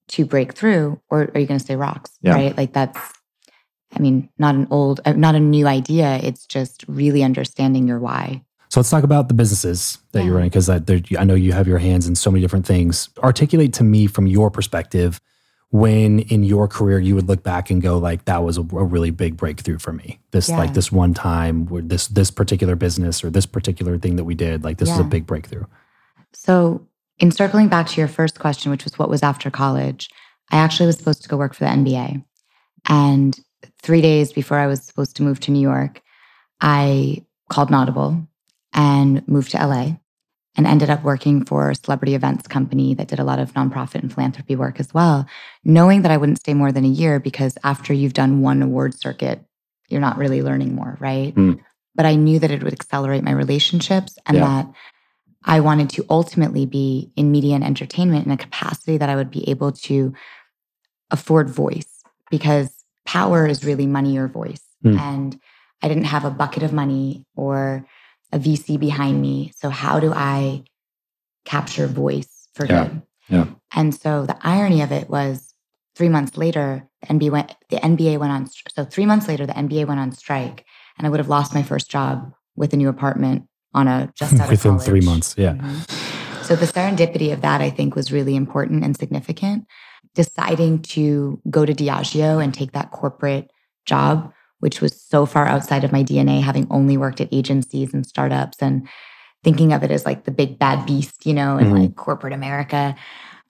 to break through, or are you going to stay rocks? Yeah. Right? Like that's, I mean, not an old, uh, not a new idea. It's just really understanding your why. So let's talk about the businesses that you're running because I, I know you have your hands in so many different things. Articulate to me from your perspective when in your career you would look back and go like that was a, a really big breakthrough for me. This Yeah. like this one time where this this particular business or this particular thing that we did like this was a big breakthrough. So, in circling back to your first question, which was what was after college, I actually was supposed to go work for the NBA. And three days before I was supposed to move to New York, I called an audible and moved to LA and ended up working for a celebrity events company that did a lot of nonprofit and philanthropy work as well, knowing that I wouldn't stay more than a year because after you've done one award circuit, you're not really learning more, right? Mm. But I knew that it would accelerate my relationships and Yeah. that I wanted to ultimately be in media and entertainment in a capacity that I would be able to afford voice because power is really money or voice. Hmm. And I didn't have a bucket of money or a VC behind me. So, how do I capture voice for Yeah. good? Yeah. And so the irony of it was three months later, the NBA went, the NBA went on, so three months later, the NBA went on strike and I would have lost my first job with a new apartment on a just out of Within three months. Yeah. Mhm. So the serendipity of that, I think, was really important and significant. Deciding to go to Diageo and take that corporate job, which was so far outside of my DNA, having only worked at agencies and startups and thinking of it as like the big bad beast, you know, in Mhm. like corporate America,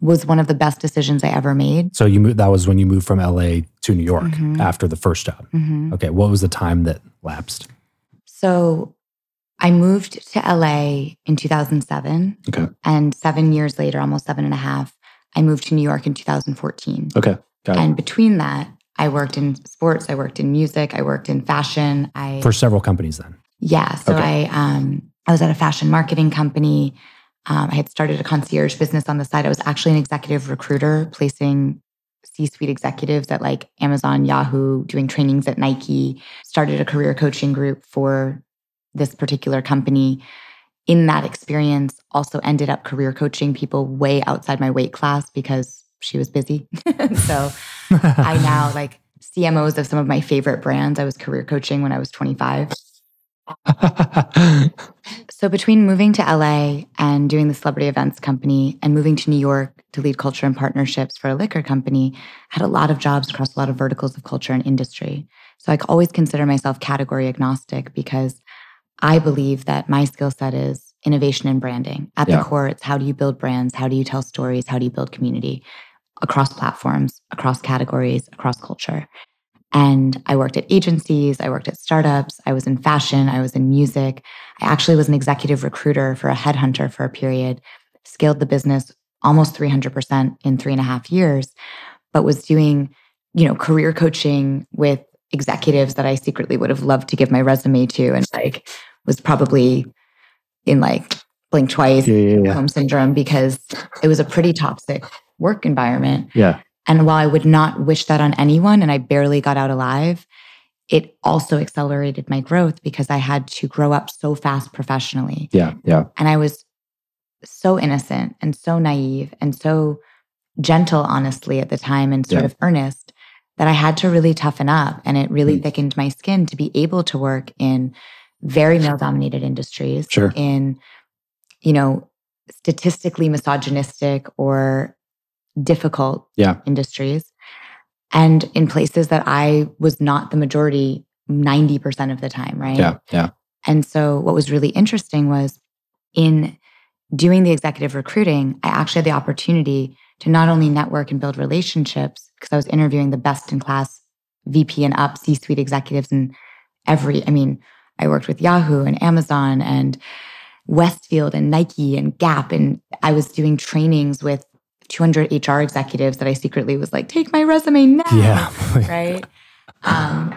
was one of the best decisions I ever made. So you moved, that was when you moved from LA to New York Mhm. after the first job. Mhm. Okay. What was the time that lapsed? So I moved to LA in 2007. Okay. And seven years later, almost seven and a half, I moved to New York in 2014. Okay. Got it. And between that, I worked in sports, I worked in music, I worked in fashion. I For several companies then. yeah, so Okay. I um I was at a fashion marketing company. Um, I had started a concierge business on the side. I was actually an executive recruiter, placing C-suite executives at like Amazon, Yahoo, doing trainings at Nike. Started a career coaching group for this particular company. In that experience, also ended up career coaching people way outside my weight class because she was busy. (laughs) so (laughs) I now like CMOs of some of my favorite brands. I was career coaching when I was 25. (laughs) So between moving to LA and doing the celebrity events company and moving to New York to lead culture and partnerships for a liquor company, I had a lot of jobs across a lot of verticals of culture and industry. So I always consider myself category agnostic because I believe that my skill set is innovation and branding. At Yeah. the core, it's how do you build brands? How do you tell stories? How do you build community across platforms, across categories, across culture? And I worked at agencies, I worked at startups, I was in fashion, I was in music. I actually was an executive recruiter for a headhunter for a period, scaled the business almost 300% in three and a half years, but was doing, you know, career coaching with executives that I secretly would have loved to give my resume to and like was probably in like blink twice, Yeah, yeah, yeah. home syndrome because it was a pretty toxic work environment. Yeah. And while I would not wish that on anyone and I barely got out alive, it also accelerated my growth because I had to grow up so fast professionally. Yeah. Yeah. And I was so innocent and so naive and so gentle, honestly, at the time and sort Yeah. of earnest that I had to really toughen up. And it really Mm. thickened my skin to be able to work in very male dominated industries, Sure. in, you know, statistically misogynistic or difficult Yeah. industries and in places that I was not the majority 90% of the time, right? Yeah. Yeah. And so what was really interesting was in doing the executive recruiting, I actually had the opportunity to not only network and build relationships because I was interviewing the best in class VP and up C suite executives in every, I mean, I worked with Yahoo and Amazon and Westfield and Nike and Gap. And I was doing trainings with 200 HR executives that I secretly was like, take my resume now Yeah. (laughs) right? Um,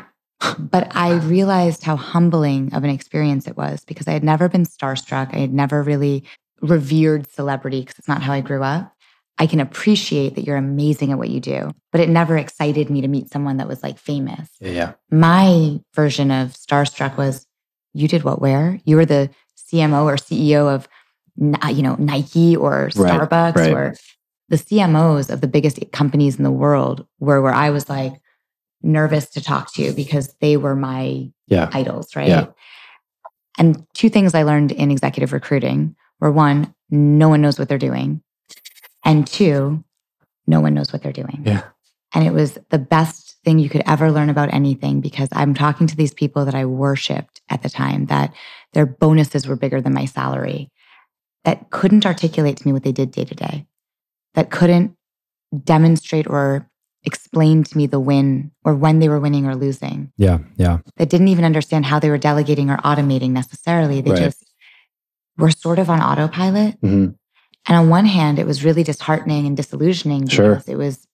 but I realized how humbling of an experience it was because I had never been starstruck. I had never really revered celebrity because it's not how I grew up. I can appreciate that you're amazing at what you do, but it never excited me to meet someone that was like famous. Yeah. My version of starstruck was you did what where? You were the CMO or CEO of you know Nike or Starbucks right, right. or the CMOs of the biggest companies in the world were where I was like nervous to talk to because they were my yeah. idols, right? Yeah. And two things I learned in executive recruiting were one, no one knows what they're doing. And two, no one knows what they're doing. Yeah. And it was the best thing you could ever learn about anything because I'm talking to these people that I worshiped at the time, that their bonuses were bigger than my salary, that couldn't articulate to me what they did day to day, that couldn't demonstrate or explain to me the win or when they were winning or losing. Yeah. Yeah. That didn't even understand how they were delegating or automating necessarily. They Right. just were sort of on autopilot. Mhm. And on one hand, it was really disheartening and disillusioning Sure. because it was,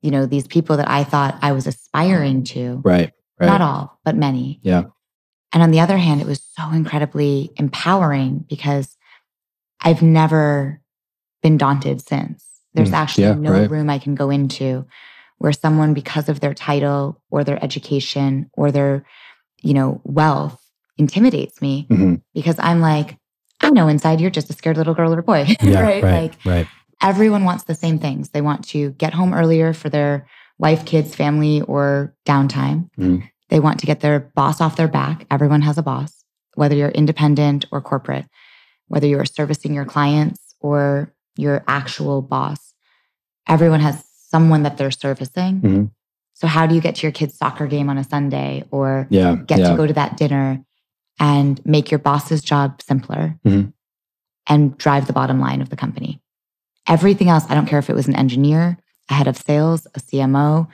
you know, these people that I thought I was aspiring to, Right. Right. not all, but many. Yeah. And on the other hand, it was so incredibly empowering because I've never been daunted since. There's Mm, actually yeah, no right. room I can go into where someone, because of their title or their education or their, you know, wealth, intimidates me Mhm. because I'm like, I know inside you're just a scared little girl or boy, (laughs) Yeah. right? right. Like right. everyone wants the same things. They want to get home earlier for their wife, kids, family, or downtime. Mhm. They want to get their boss off their back. Everyone has a boss, whether you're independent or corporate, whether you're servicing your clients or your actual boss. Everyone has someone that they're servicing. Mhm. So, how do you get to your kid's soccer game on a Sunday or Yeah. get yeah. to go to that dinner and make your boss's job simpler Mhm. and drive the bottom line of the company. Everything else, I don't care if it was an engineer, a head of sales, a CMO,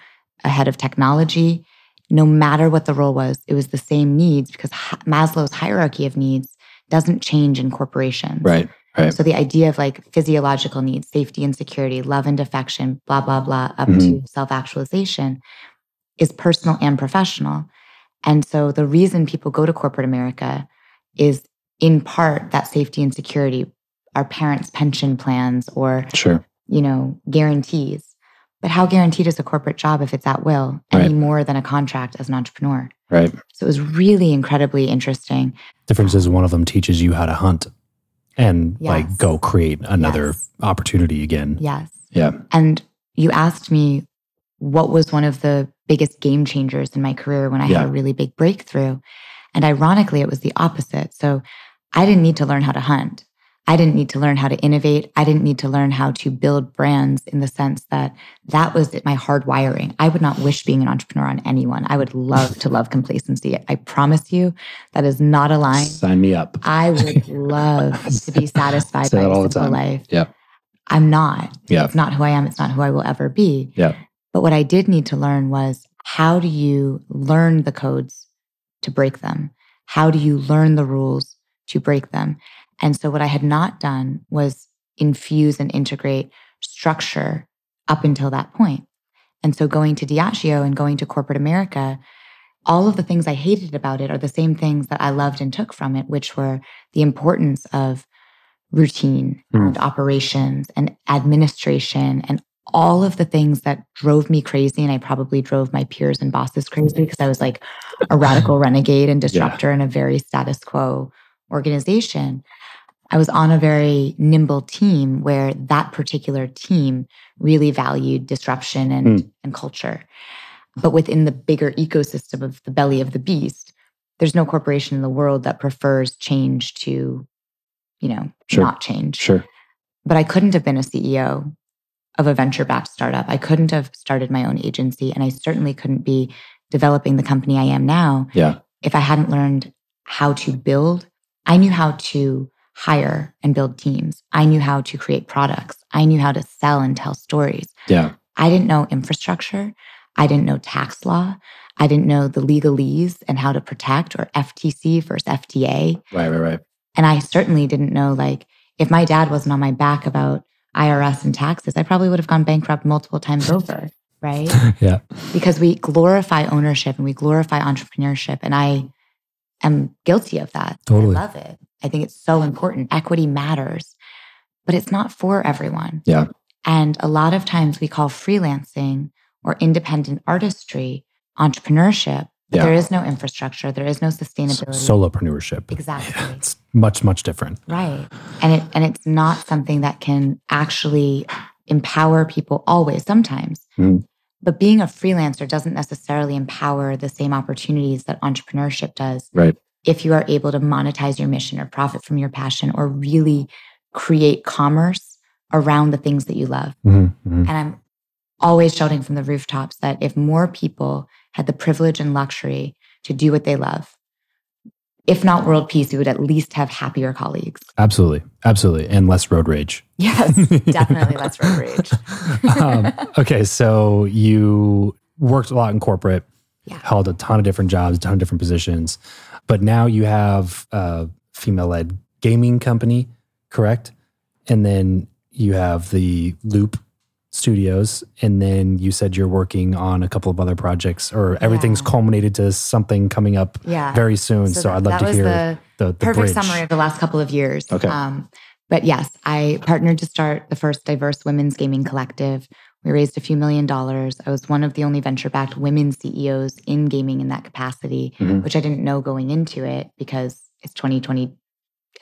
a head of technology, no matter what the role was, it was the same needs because Maslow's hierarchy of needs doesn't change in corporations. Right. Right. So the idea of like physiological needs, safety and security, love and affection, blah, blah, blah, up Mhm. to self actualization is personal and professional. And so the reason people go to corporate America is in part that safety and security, our parents' pension plans or, Sure. you know, guarantees. But how guaranteed is a corporate job if it's at will any Right. more than a contract as an entrepreneur? Right. So it was really incredibly interesting. Difference is one of them teaches you how to hunt and like go create another Yes. opportunity again. Yes. Yeah. And you asked me what was one of the biggest game changers in my career when I Yeah. had a really big breakthrough. And ironically, it was the opposite. So I didn't need to learn how to hunt. I didn't need to learn how to innovate. I didn't need to learn how to build brands in the sense that that was my hard wiring. I would not wish being an entrepreneur on anyone. I would love to love complacency. I promise you that is not a line. Sign me up. I would (laughs) love to be satisfied Say by that a all the simple time. life. Yep. I'm not. Yeah. It's not who I am. It's not who I will ever be. Yeah. But what I did need to learn was how do you learn the codes to break them? How do you learn the rules to break them? And so what I had not done was infuse and integrate structure up until that point. And so going to Diageo and going to corporate America, all of the things I hated about it are the same things that I loved and took from it, which were the importance of routine Mm. and operations and administration and all of the things that drove me crazy. And I probably drove my peers and bosses crazy because I was like a radical (laughs) renegade and disruptor in a very status quo organization. I was on a very nimble team where that particular team really valued disruption and, hmm. and culture. But within the bigger ecosystem of the belly of the beast, there's no corporation in the world that prefers change to, you know, Sure. not change. Sure. But I couldn't have been a CEO of a venture backed startup. I couldn't have started my own agency. And I certainly couldn't be developing the company I am now Yeah. if I hadn't learned how to build. I knew how to hire and build teams. I knew how to create products. I knew how to sell and tell stories. Yeah. I didn't know infrastructure. I didn't know tax law. I didn't know the legalese and how to protect or FTC versus FDA. Right. Right. Right. And I certainly didn't know, like, if my dad wasn't on my back about IRS and taxes, I probably would have gone bankrupt multiple times over. (laughs) right? yeah. Because we glorify ownership and we glorify entrepreneurship. And I am guilty of that. Totally. I love it. I think it's so important. Equity matters, but it's not for everyone. Yeah. And a lot of times we call freelancing or independent artistry entrepreneurship, but Yeah. there is no infrastructure, there is no sustainability. Solopreneurship. Exactly. (laughs) It's much, much different. Right. And it and it's not something that can actually empower people always, sometimes. Mm. But being a freelancer doesn't necessarily empower the same opportunities that entrepreneurship does. Right. If you are able to monetize your mission or profit from your passion or really create commerce around the things that you love. Mhm, mhm. And I'm always shouting from the rooftops that if more people had the privilege and luxury to do what they love, if not world peace, we would at least have happier colleagues. Absolutely. Absolutely. And less road rage. Yes, (laughs) definitely less road rage. um, okay. So you worked a lot in corporate, Yeah. held a ton of different jobs, a ton of different positions, but now you have a female led gaming company, correct? And then you have the Loop Studios. And then you said you're working on a couple of other projects or everything's Yeah. culminated to something coming up Yeah. very soon. So, that- I'd love to hear the the, the, perfect bridge. summary of the last couple of years. Okay. Um, but yes, I partnered to start the first diverse women's gaming collective. We raised a few million dollars. I was one of the only venture backed women CEOs in gaming in that capacity, Mhm. which I didn't know going into it because it's 2020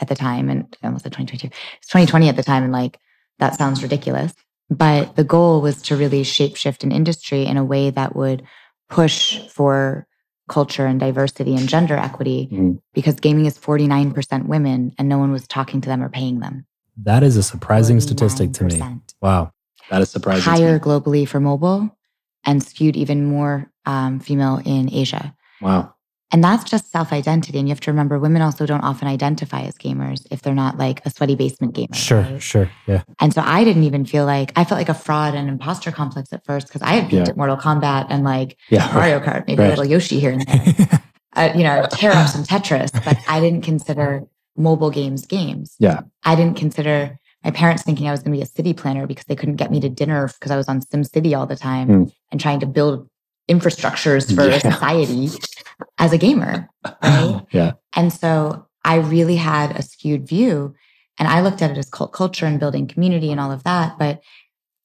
at the time. And almost said 2022. It's 2020 at the time. And like, that sounds ridiculous. But the goal was to really shapeshift an industry in a way that would push for culture and diversity and gender equity Mhm. because gaming is 49% women and no one was talking to them or paying them. That is a surprising statistic to me. Wow. That is surprising. to Higher me. globally for mobile and skewed even more um, female in Asia. Wow. And that's just self identity. And you have to remember women also don't often identify as gamers if they're not like a sweaty basement gamer. Sure. right? Sure. Yeah. And so I didn't even feel like I felt like a fraud and imposter complex at first because I had peaked Yeah. at Mortal Kombat and like Yeah. Mario Kart, maybe Right. a little Yoshi here and there. (laughs) uh, you know, tear up some Tetris, but I didn't consider mobile games games. Yeah. I didn't consider my parents thinking I was going to be a city planner because they couldn't get me to dinner because I was on SimCity all the time Hmm. and trying to build infrastructures for Yeah. society (laughs) as a gamer. Right. (laughs) yeah. And so I really had a skewed view. And I looked at it as cult culture and building community and all of that. But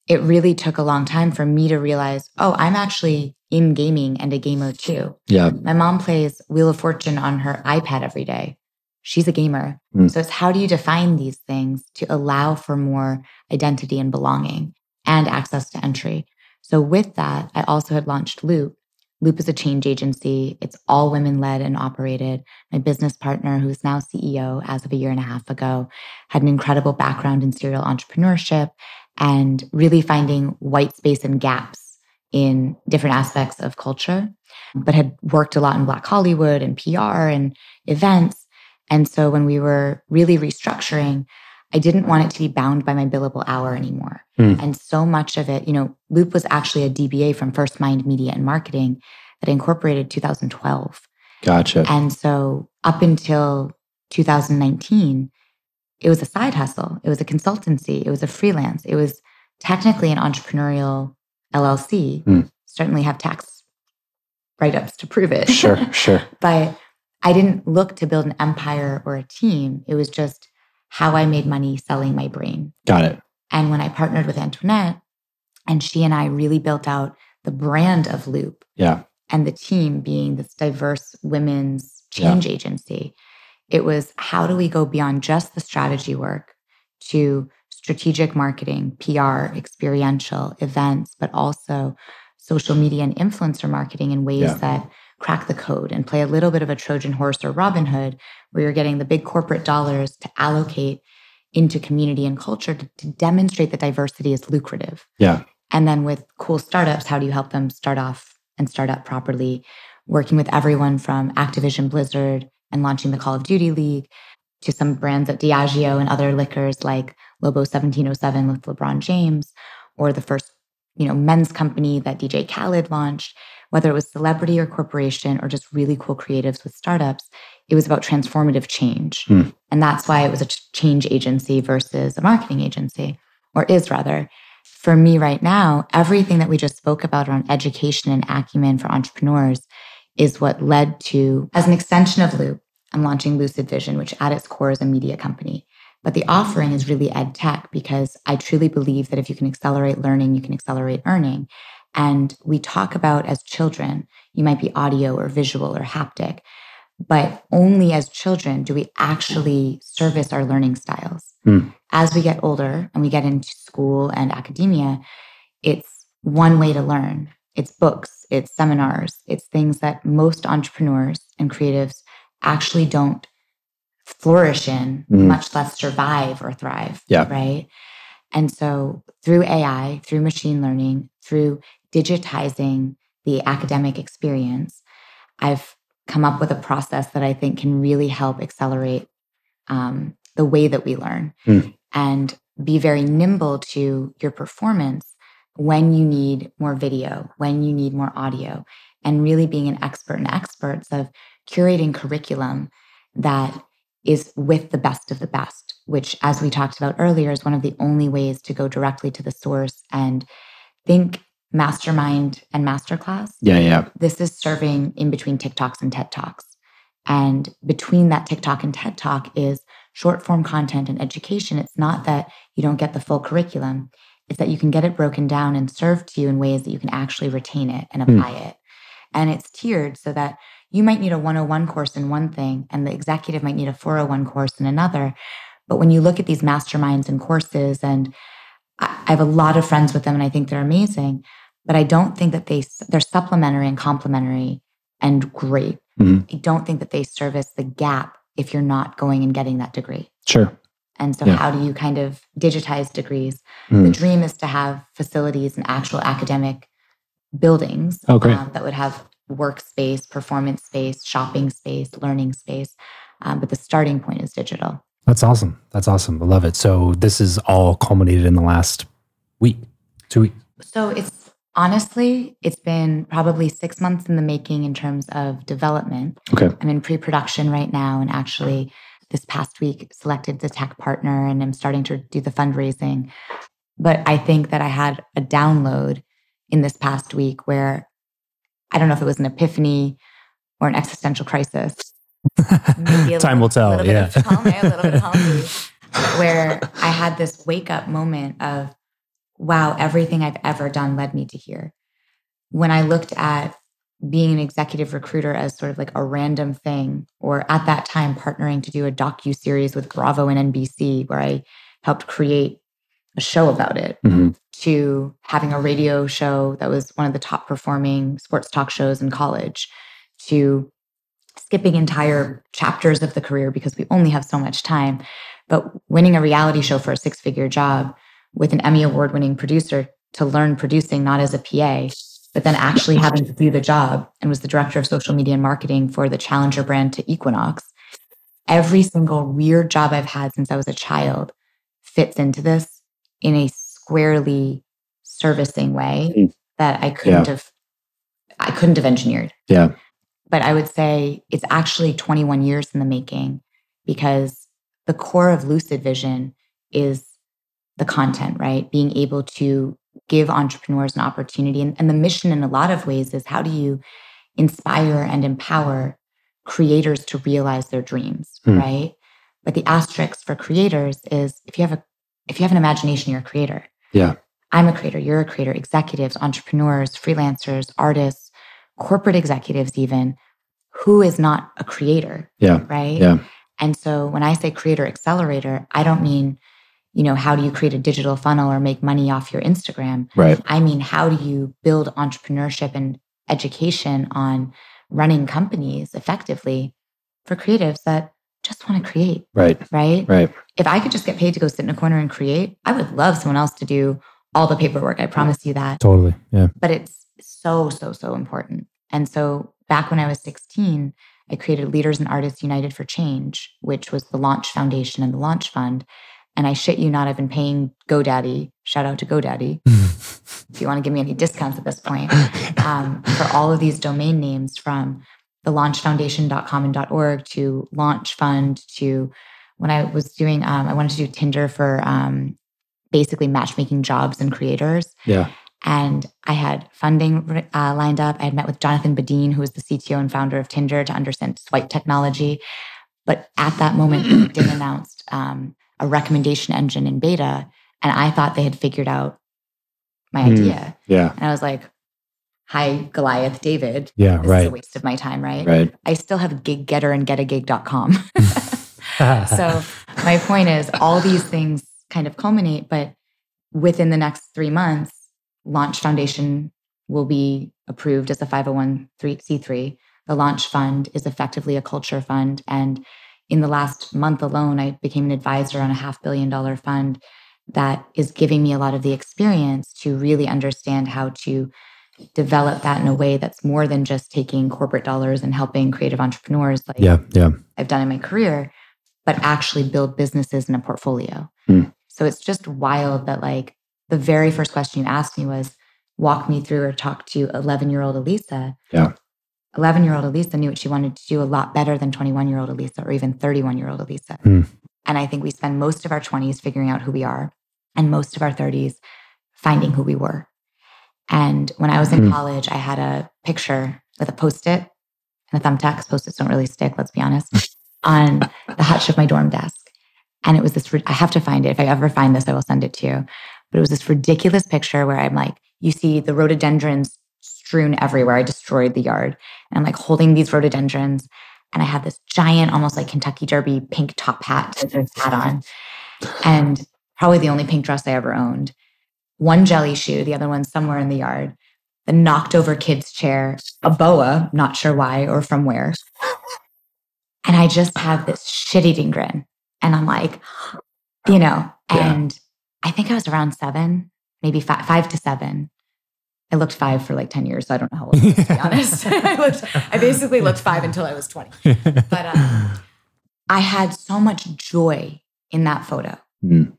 it really took a long time for me to realize, oh, I'm actually in gaming and a gamer too. Yeah. My mom plays Wheel of Fortune on her iPad every day. She's a gamer. Mm. So it's how do you define these things to allow for more identity and belonging and access to entry? So with that, I also had launched Loop. Loop is a change agency. It's all women led and operated. My business partner, who's now CEO as of a year and a half ago, had an incredible background in serial entrepreneurship and really finding white space and gaps in different aspects of culture, but had worked a lot in Black Hollywood and PR and events. And so when we were really restructuring, I didn't want it to be bound by my billable hour anymore. Hmm. And so much of it, you know, Loop was actually a DBA from First Mind Media and Marketing that incorporated 2012. Gotcha. And so up until 2019, it was a side hustle. It was a consultancy. It was a freelance. It was technically an entrepreneurial LLC. Hmm. Certainly have tax write ups to prove it. Sure. (laughs) Sure. but I didn't look to build an empire or a team. It was just how I made money selling my brain. Got it. And when I partnered with Antoinette, and she and I really built out the brand of Loop Yeah. and the team being this diverse women's change agency, it was how do we go beyond just the strategy work to strategic marketing, PR, experiential events, but also social media and influencer marketing in ways Yeah. that crack the code and play a little bit of a Trojan horse or Robin Hood, where you're getting the big corporate dollars to allocate into community and culture to, to demonstrate that diversity is lucrative. Yeah. And then with cool startups, how do you help them start off and start up properly? Working with everyone from Activision Blizzard and launching the Call of Duty League to some brands at Diageo and other liquors like Lobo 1707 with LeBron James, or the first, you know, men's company that DJ Khaled launched, whether it was celebrity or corporation or just really cool creatives with startups, it was about transformative change. Hmm. And that's why it was a change agency versus a marketing agency, or is rather. for me right now, everything that we just spoke about on education and acumen for entrepreneurs is what led to, as an extension of Loop, I'm launching Lucid Vision, which at its core is a media company. But the offering is really ed tech because I truly believe that if you can accelerate learning, you can accelerate earning. And we talk about as children, you might be audio or visual or haptic, but only as children do we actually service our learning styles. Mm. As we get older and we get into school and academia, it's one way to learn. It's books, it's seminars, it's things that most entrepreneurs and creatives actually don't flourish in, Mm. much less survive or thrive. Yeah. Right. And so through AI, through machine learning, through digitizing the academic experience, I've come up with a process that I think can really help accelerate um, the way that we learn Mm. and be very nimble to your performance when you need more video, when you need more audio, and really being an expert in experts of curating curriculum that is with the best of the best, which, as we talked about earlier, is one of the only ways to go directly to the source and think mastermind and masterclass Yeah, yeah. this is serving in between TikToks and TED Talks. And between that TikTok and TED Talk is short form content and education. It's not that you don't get the full curriculum, it's that you can get it broken down and served to you in ways that you can actually retain it and Hmm. apply it. And it's tiered so that you might need a 101 course in one thing, and the executive might need a 401 course in another. But when you look at these masterminds and courses, and I have a lot of friends with them, and I think they're amazing but I don't think that they they're supplementary and complementary and great. Mhm. I don't think that they service the gap if you're not going and getting that degree. Sure. And so, Yeah. how do you kind of digitize degrees? The Mm. dream is to have facilities and actual academic buildings Oh, um, that would have workspace, performance space, shopping space, learning space. Um, but the starting point is digital. That's awesome. That's awesome. I love it. So this is all culminated in the last week, two weeks. So it's honestly, it's been probably six months in the making in terms of development. Okay. I'm in pre production right now and actually this past week selected the tech partner and I'm starting to do the fundraising. But I think that I had a download in this past week where I don't know if it was an epiphany or an existential crisis. Maybe (laughs) a Time will tell. Yeah. of A, a little bit of (laughs) where I had this wake up moment of, wow, everything I've ever done led me to here. When I looked at being an executive recruiter as sort of like a random thing, or at that time partnering to do a docu series with Bravo and NBC, where I helped create a show about it, Mhm. to having a radio show that was one of the top performing sports talk shows in college, to skipping entire chapters of the career because we only have so much time, but winning a reality show for a six figure job with an Emmy award winning producer to learn producing not as a PA, but then actually having to do the job and was the director of social media and marketing for the Challenger brand to Equinox. Every single weird job I've had since I was a child fits into this in a squarely servicing way Mm. that I couldn't Yeah. have I couldn't have engineered Yeah. but I would say it's actually 21 years in the making because the core of Lucid Vision is the content, right? Being able to give entrepreneurs an opportunity. And, and the mission, in a lot of ways, is how do you inspire and empower creators to realize their dreams, Hmm. right? But the asterisk for creators is if you have a if you have an imagination, you're a creator. Yeah. I'm a creator, you're a creator, executives, entrepreneurs, freelancers, artists, corporate executives, even who is not a creator, Yeah. right? Yeah. And so when I say creator accelerator, I don't mean, you know, how do you create a digital funnel or make money off your Instagram? Right. I mean, how do you build entrepreneurship and education on running companies effectively for creatives that just want to create, Right. right? Right. If I could just get paid to go sit in a corner and create, I would love someone else to do all the paperwork. I promise you that Totally. Yeah. but it's so so so important and so back when i was 16 i created leaders and artists united for change which was the launch foundation and the launch fund and i shit you not i've been paying godaddy shout out to godaddy (laughs) if you want to give me any discounts at this point um, for all of these domain names from the launchfoundation.com and .org to launch fund to when i was doing um, i wanted to do tinder for um, basically matchmaking jobs and creators. Yeah. And I had funding uh, lined up. I had met with Jonathan Badeen, who is the CTO and founder of Tinder, to understand swipe technology. But at that moment, LinkedIn (clears throat) announced um, a recommendation engine in beta. And I thought they had figured out my Hmm. idea. Yeah. And I was like, hi, Goliath David. Yeah. This is a Right. waste of my time, right? Right. I still have gig getter and getagig.com. (laughs) (laughs) so my point is all these things kind of culminate, but within the next three months, Launch Foundation will be approved as a 501c3. The Launch Fund is effectively a culture fund. And in the last month alone, I became an advisor on a half billion dollar fund that is giving me a lot of the experience to really understand how to develop that in a way that's more than just taking corporate dollars and helping creative entrepreneurs like yeah. Yeah. I've done in my career, but actually build businesses in a portfolio. Hmm. So it's just wild that like the very first question you asked me was walk me through or talk to 11 year old Alisa. Yeah. 11 year old Alisa knew what she wanted to do a lot better than 21 year old Alisa or even 31 year old Alisa. Hmm. And I think we spend most of our 20s figuring out who we are and most of our 30s finding who we were. And when I was in Hmm. college, I had a picture with a post it and a thumbtack. Post its don't really stick, let's be honest, (laughs) on the hutch of my dorm desk. And it was this, I have to find it. If I ever find this, I will send it to you. But it was this ridiculous picture where I'm like, you see the rhododendrons strewn everywhere. I destroyed the yard. And I'm like holding these rhododendrons. And I had this giant, almost like Kentucky Derby pink top hat hat on. And probably the only pink dress I ever owned. One jelly shoe, the other one somewhere in the yard. The knocked over kid's chair, a boa, not sure why or from where. And I just have this shit eating grin. And I'm like, you know, Yeah. and I think I was around seven, maybe five, five to seven. I looked five for like 10 years. So I don't know how old I was, to be honest. (laughs) I, looked, I basically looked five until I was 20. (laughs) But um, I had so much joy in that photo. Mm.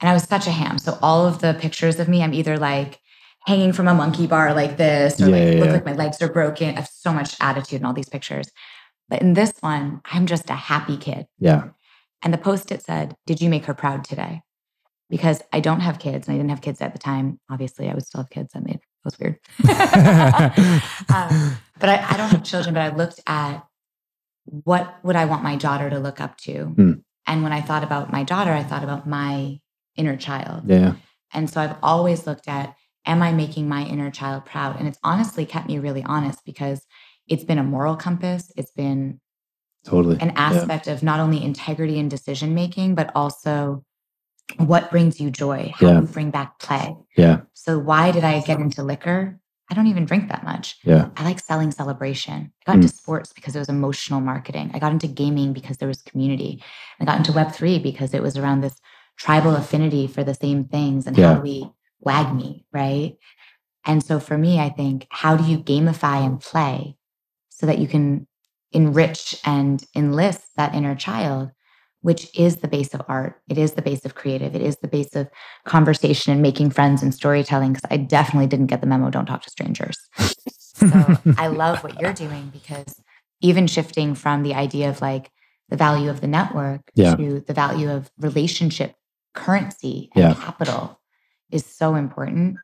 And I was such a ham. So all of the pictures of me, I'm either like hanging from a monkey bar like this, or Yeah, like yeah, look like my legs are broken. I have so much attitude in all these pictures. But in this one, I'm just a happy kid. yeah. And the post it said, Did you make her proud today? Because I don't have kids and I didn't have kids at the time. Obviously, I would still have kids. That made that was weird. (laughs) (laughs) um, but I, I don't have children, but I looked at what would I want my daughter to look up to? Hmm. And when I thought about my daughter, I thought about my inner child. Yeah. And so I've always looked at, am I making my inner child proud? And it's honestly kept me really honest because it's been a moral compass. It's been Totally. an aspect of not only integrity and decision making, but also what brings you joy, how Yeah. you bring back play. Yeah. So why did I get into liquor? I don't even drink that much. Yeah. I like selling celebration. I got Mm. into sports because it was emotional marketing. I got into gaming because there was community. I got into Web3 because it was around this tribal affinity for the same things and Yeah. how do we WAGMI, right? And so for me, I think, how do you gamify and play so that you can enrich and enlist that inner child, which is the base of art. It is the base of creative. It is the base of conversation and making friends and storytelling. Because I definitely didn't get the memo don't talk to strangers. so I love what you're doing because even shifting from the idea of like the value of the network Yeah. to the value of relationship currency and Yeah. capital is so important.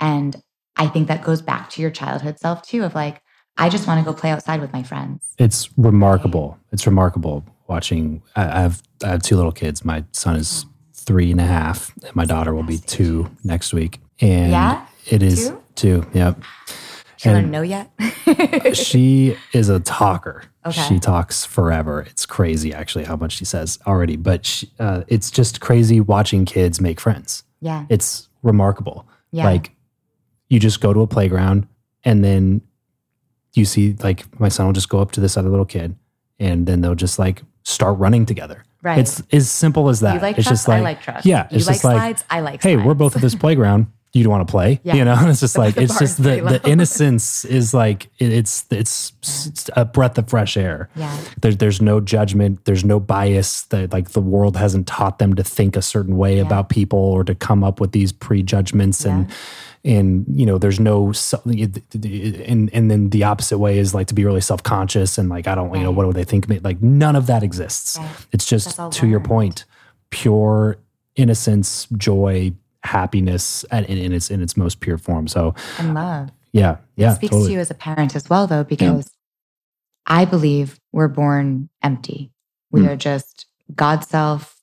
And I think that goes back to your childhood self too of like, I just want to go play outside with my friends. It's remarkable. It's remarkable watching. I, I have I have two little kids. My son is three and a half, and my daughter will be two next week. And Yeah? it is Two? two. Yep. She And- no yet. (laughs) she is a talker. Okay. She talks forever. It's crazy, actually, how much she says already. But she, uh, it's just crazy watching kids make friends. yeah. It's remarkable. Yeah. Like you just go to a playground and then you see like my son will just go up to this other little kid and then they'll just like start running together. Right. It's as simple as that. you like it's trust, just like, I like trust. yeah, it's like just like, slides, I like hey, slides. we're both at this playground. You don't want to play, Yeah. you know. It's just (laughs) like it's just the, the innocence is like it, it's it's s- a breath of fresh air. Yeah. There's there's no judgment. There's no bias. That like the world hasn't taught them to think a certain way about people or to come up with these prejudgments and and you know there's no and and then the opposite way is like to be really self conscious and like I don't you know what do they think of me like none of that exists. Right. It's just to your point, pure innocence, joy, happiness in, in its in its most pure form. So and love. Yeah, yeah. It speaks totally. to you as a parent as well, though, because yeah. I believe we're born empty. We mm. are just God self,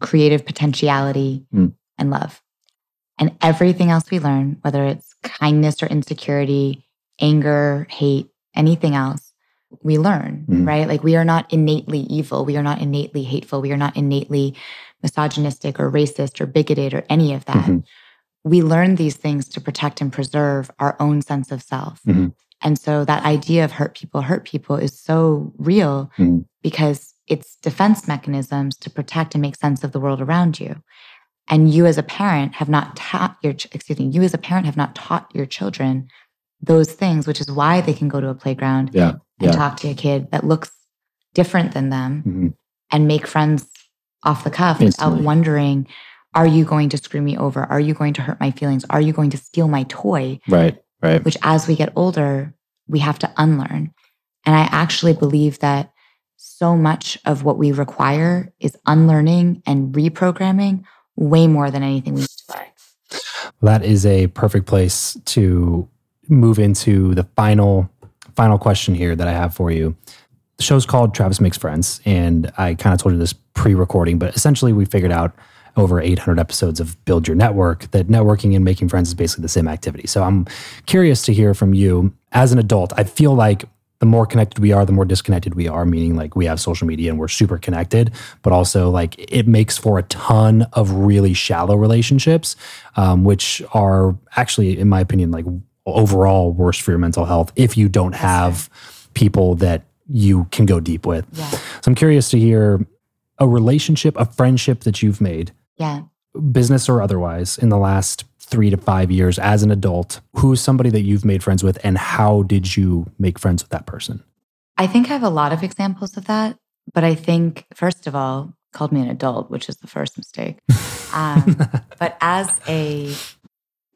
creative potentiality, mm. and love. And everything else we learn, whether it's kindness or insecurity, anger, hate, anything else, we learn, mm. right? Like we are not innately evil. We are not innately hateful. We are not innately misogynistic or racist or bigoted or any of that. Mm-hmm. We learn these things to protect and preserve our own sense of self. Mm-hmm. And so that idea of hurt people, hurt people is so real mm-hmm. because it's defense mechanisms to protect and make sense of the world around you. And you as a parent have not taught your, excuse me, you as a parent have not taught your children those things, which is why they can go to a playground yeah, and yeah. talk to a kid that looks different than them mm-hmm. and make friends off the cuff Instantly. without wondering, are you going to screw me over? Are you going to hurt my feelings? Are you going to steal my toy? Right, right. Which as we get older, we have to unlearn. And I actually believe that so much of what we require is unlearning and reprogramming way more than anything we need to learn. That is a perfect place to move into the final final question here that I have for you. The show's called Travis Makes Friends, and I kind of told you this pre-recording, but essentially we figured out over 800 episodes of Build Your Network that networking and making friends is basically the same activity. So I'm curious to hear from you as an adult. I feel like the more connected we are, the more disconnected we are, meaning like we have social media and we're super connected, but also like it makes for a ton of really shallow relationships, um, which are actually, in my opinion, like overall worse for your mental health if you don't have people that you can go deep with. Yeah. So I'm curious to hear a relationship, a friendship that you've made, Yeah. business or otherwise, in the last three to five years as an adult. Who's somebody that you've made friends with, and how did you make friends with that person? I think I have a lot of examples of that. But I think, first of all, called me an adult, which is the first mistake. (laughs) Um, but as a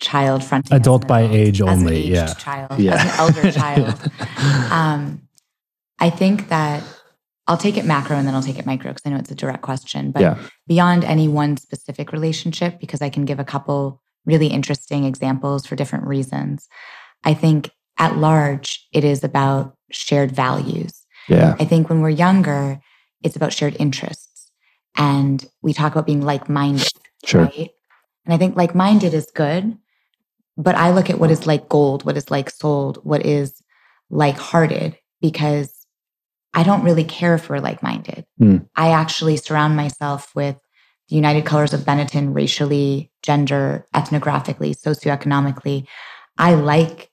child fronting as Adult by age as only, aged yeah. child, Yeah. as an elder (laughs) child. Um, I think that I'll take it macro and then I'll take it micro because I know it's a direct question. But Yeah. beyond any one specific relationship, because I can give a couple really interesting examples for different reasons, I think at large, it is about shared values. Yeah. I think when we're younger, it's about shared interests. And we talk about being like minded, Sure. right? And I think like minded is good, but I look at what is like gold, what is like sold, what is like hearted, because I don't really care if we're like minded. Hmm. I actually surround myself with the United Colors of Benetton racially, gender, ethnographically, socioeconomically. I like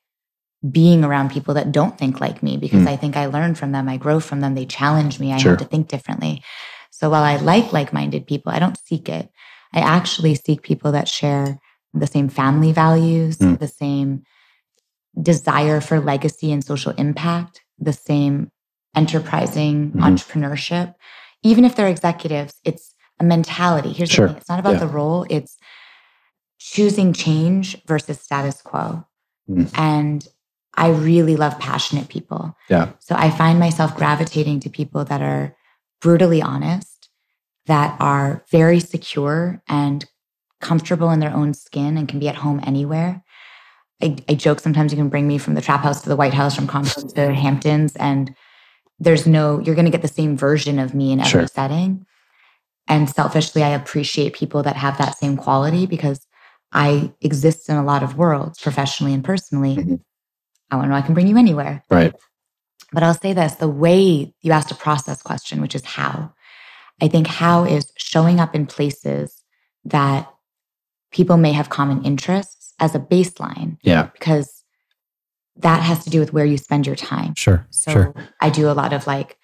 being around people that don't think like me because Hmm. I think I learn from them, I grow from them, they challenge me, I Sure. have to think differently. So while I like like minded people, I don't seek it. I actually seek people that share the same family values, Hmm. the same desire for legacy and social impact, the same enterprising Mhm. entrepreneurship. Even if they're executives, it's a mentality. Here's Sure. the thing it's not about Yeah. the role, it's choosing change versus status quo. Mm. And I really love passionate people. Yeah. So I find myself gravitating to people that are brutally honest, that are very secure and comfortable in their own skin and can be at home anywhere. I, I joke sometimes you can bring me from the trap house to the White House, from Compton to Hamptons, and there's no, you're going to get the same version of me in every Sure. setting. And selfishly, I appreciate people that have that same quality because I exist in a lot of worlds, professionally and personally. Mhm. I want to know I can bring you anywhere. Right. But I'll say this the way you asked a process question, which is how. I think how is showing up in places that people may have common interests as a baseline, Yeah. because that has to do with where you spend your time. Sure. So sure. I do a lot of like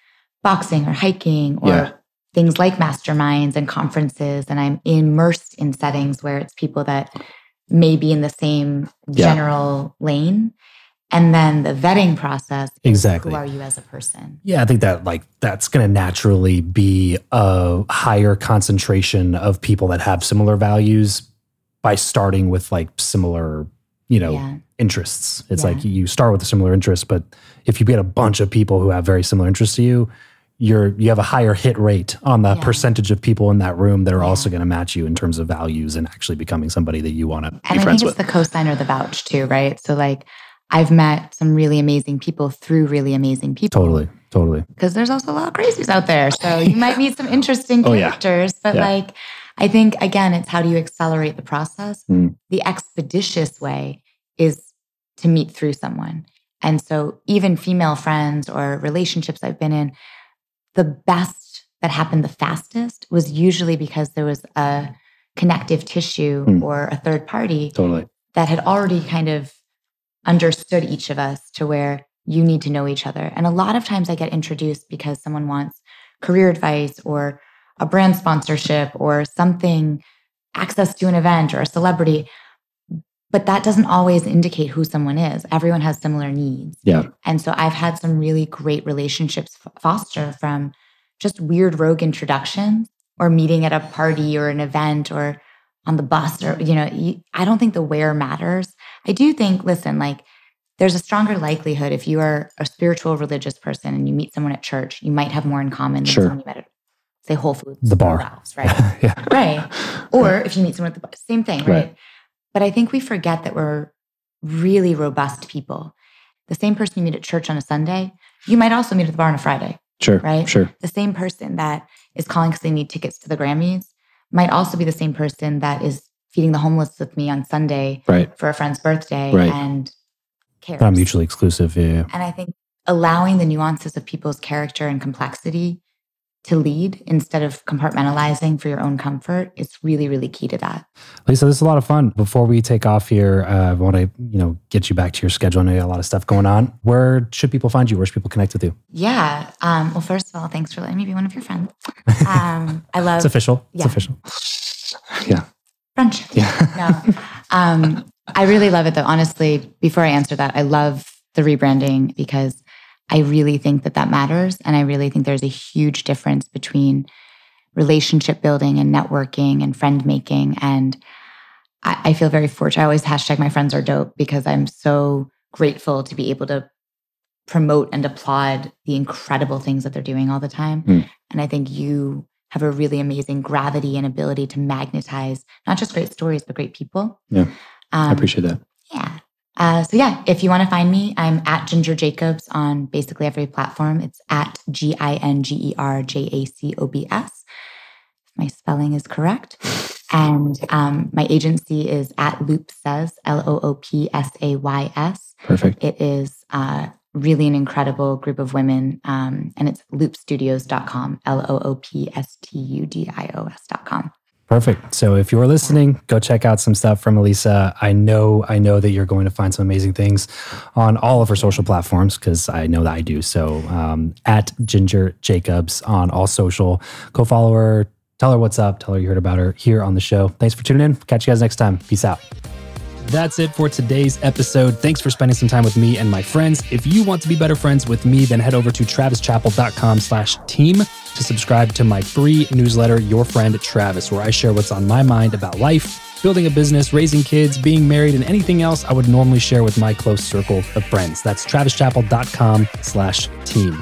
boxing or hiking or Yeah. Things like masterminds and conferences. And I'm immersed in settings where it's people that may be in the same Yeah. general lane. And then the vetting process exactly. who are you as a person? Yeah, I think that like that's going to naturally be a higher concentration of people that have similar values by starting with like similar, you know, yeah. interests. It's Yeah. like you start with a similar interest, but if you get a bunch of people who have very similar interests to you, you're you have a higher hit rate on the Yeah. percentage of people in that room that are Yeah. also going to match you in terms of values and actually becoming somebody that you want to And be I think friends it's with. the cosign or the vouch too, right? So like I've met some really amazing people through really amazing people. Totally, totally. Because there's also a lot of crazies out there. So you might meet some interesting (laughs) Oh, yeah. characters. But like I think again, it's how do you accelerate the process? Mm. The expeditious way is to meet through someone. And so even female friends or relationships I've been in, the best that happened the fastest was usually because there was a connective tissue Mm. or a third party Totally. that had already kind of understood each of us to where you need to know each other. And a lot of times I get introduced because someone wants career advice or a brand sponsorship or something, access to an event or a celebrity. But that doesn't always indicate who someone is. Everyone has similar needs. Yeah. And so I've had some really great relationships f- foster from just weird rogue introductions or meeting at a party or an event or on the bus or, you know, you, I don't think the where matters. I do think, listen, like there's a stronger likelihood if you are a spiritual religious person and you meet someone at church, you might have more in common than Sure. someone you met at, say, Whole Foods. The bar. Ralph's, right? (laughs) yeah. right. (laughs) Or if you meet someone at the bar, same thing, right? Right. But I think we forget that we're really robust people. The same person you meet at church on a Sunday, you might also meet at the bar on a Friday. Sure. Right? Sure. The same person that is calling because they need tickets to the Grammys might also be the same person that is feeding the homeless with me on Sunday Right. for a friend's birthday Right. and cares. Not mutually exclusive. Yeah. yeah. And I think allowing the nuances of people's character and complexity to lead instead of compartmentalizing for your own comfort it's really, really key to that. Lisa, this is a lot of fun. Before we take off here, uh, I want to you know get you back to your schedule. I know you got a lot of stuff going on. Where should people find you? Where should people connect with you? Yeah. Um, well, first of all, thanks for letting me be one of your friends. Um, I love (laughs) It's official. It's official. Yeah. friendship. Yeah. No. Um, I really love it though. Honestly, before I answer that, I love the rebranding because I really think that that matters. And I really think there's a huge difference between relationship building and networking and friend making. And I, I feel very fortunate. I always hashtag my friends are dope because I'm so grateful to be able to promote and applaud the incredible things that they're doing all the time. Mm. And I think you have a really amazing gravity and ability to magnetize not just great stories, but great people. Yeah. Um, I appreciate that. yeah. Uh, so yeah, if you want to find me, I'm at Ginger Jacobs on basically every platform. It's at G I N G E R J A C O B S. If my spelling is correct. And um, my agency is at Loop Says, L O O P S A Y S. Perfect. It is uh, really an incredible group of women. Um, and it's loopstudios.com, L O O P S T U D I O S.com. Perfect. So if you're listening, go check out some stuff from Alisa. I know, I know that you're going to find some amazing things on all of her social platforms because I know that I do. So um, at Ginger Jacobs on all social, go follow her, tell her what's up, tell her you heard about her here on the show. Thanks for tuning in. Catch you guys next time. Peace out. That's it for today's episode. Thanks for spending some time with me and my friends. If you want to be better friends with me, then head over to travischappell.com slash team to subscribe to my free newsletter, Your Friend Travis, where I share what's on my mind about life, building a business, raising kids, being married, and anything else I would normally share with my close circle of friends. That's travischappell.com slash team.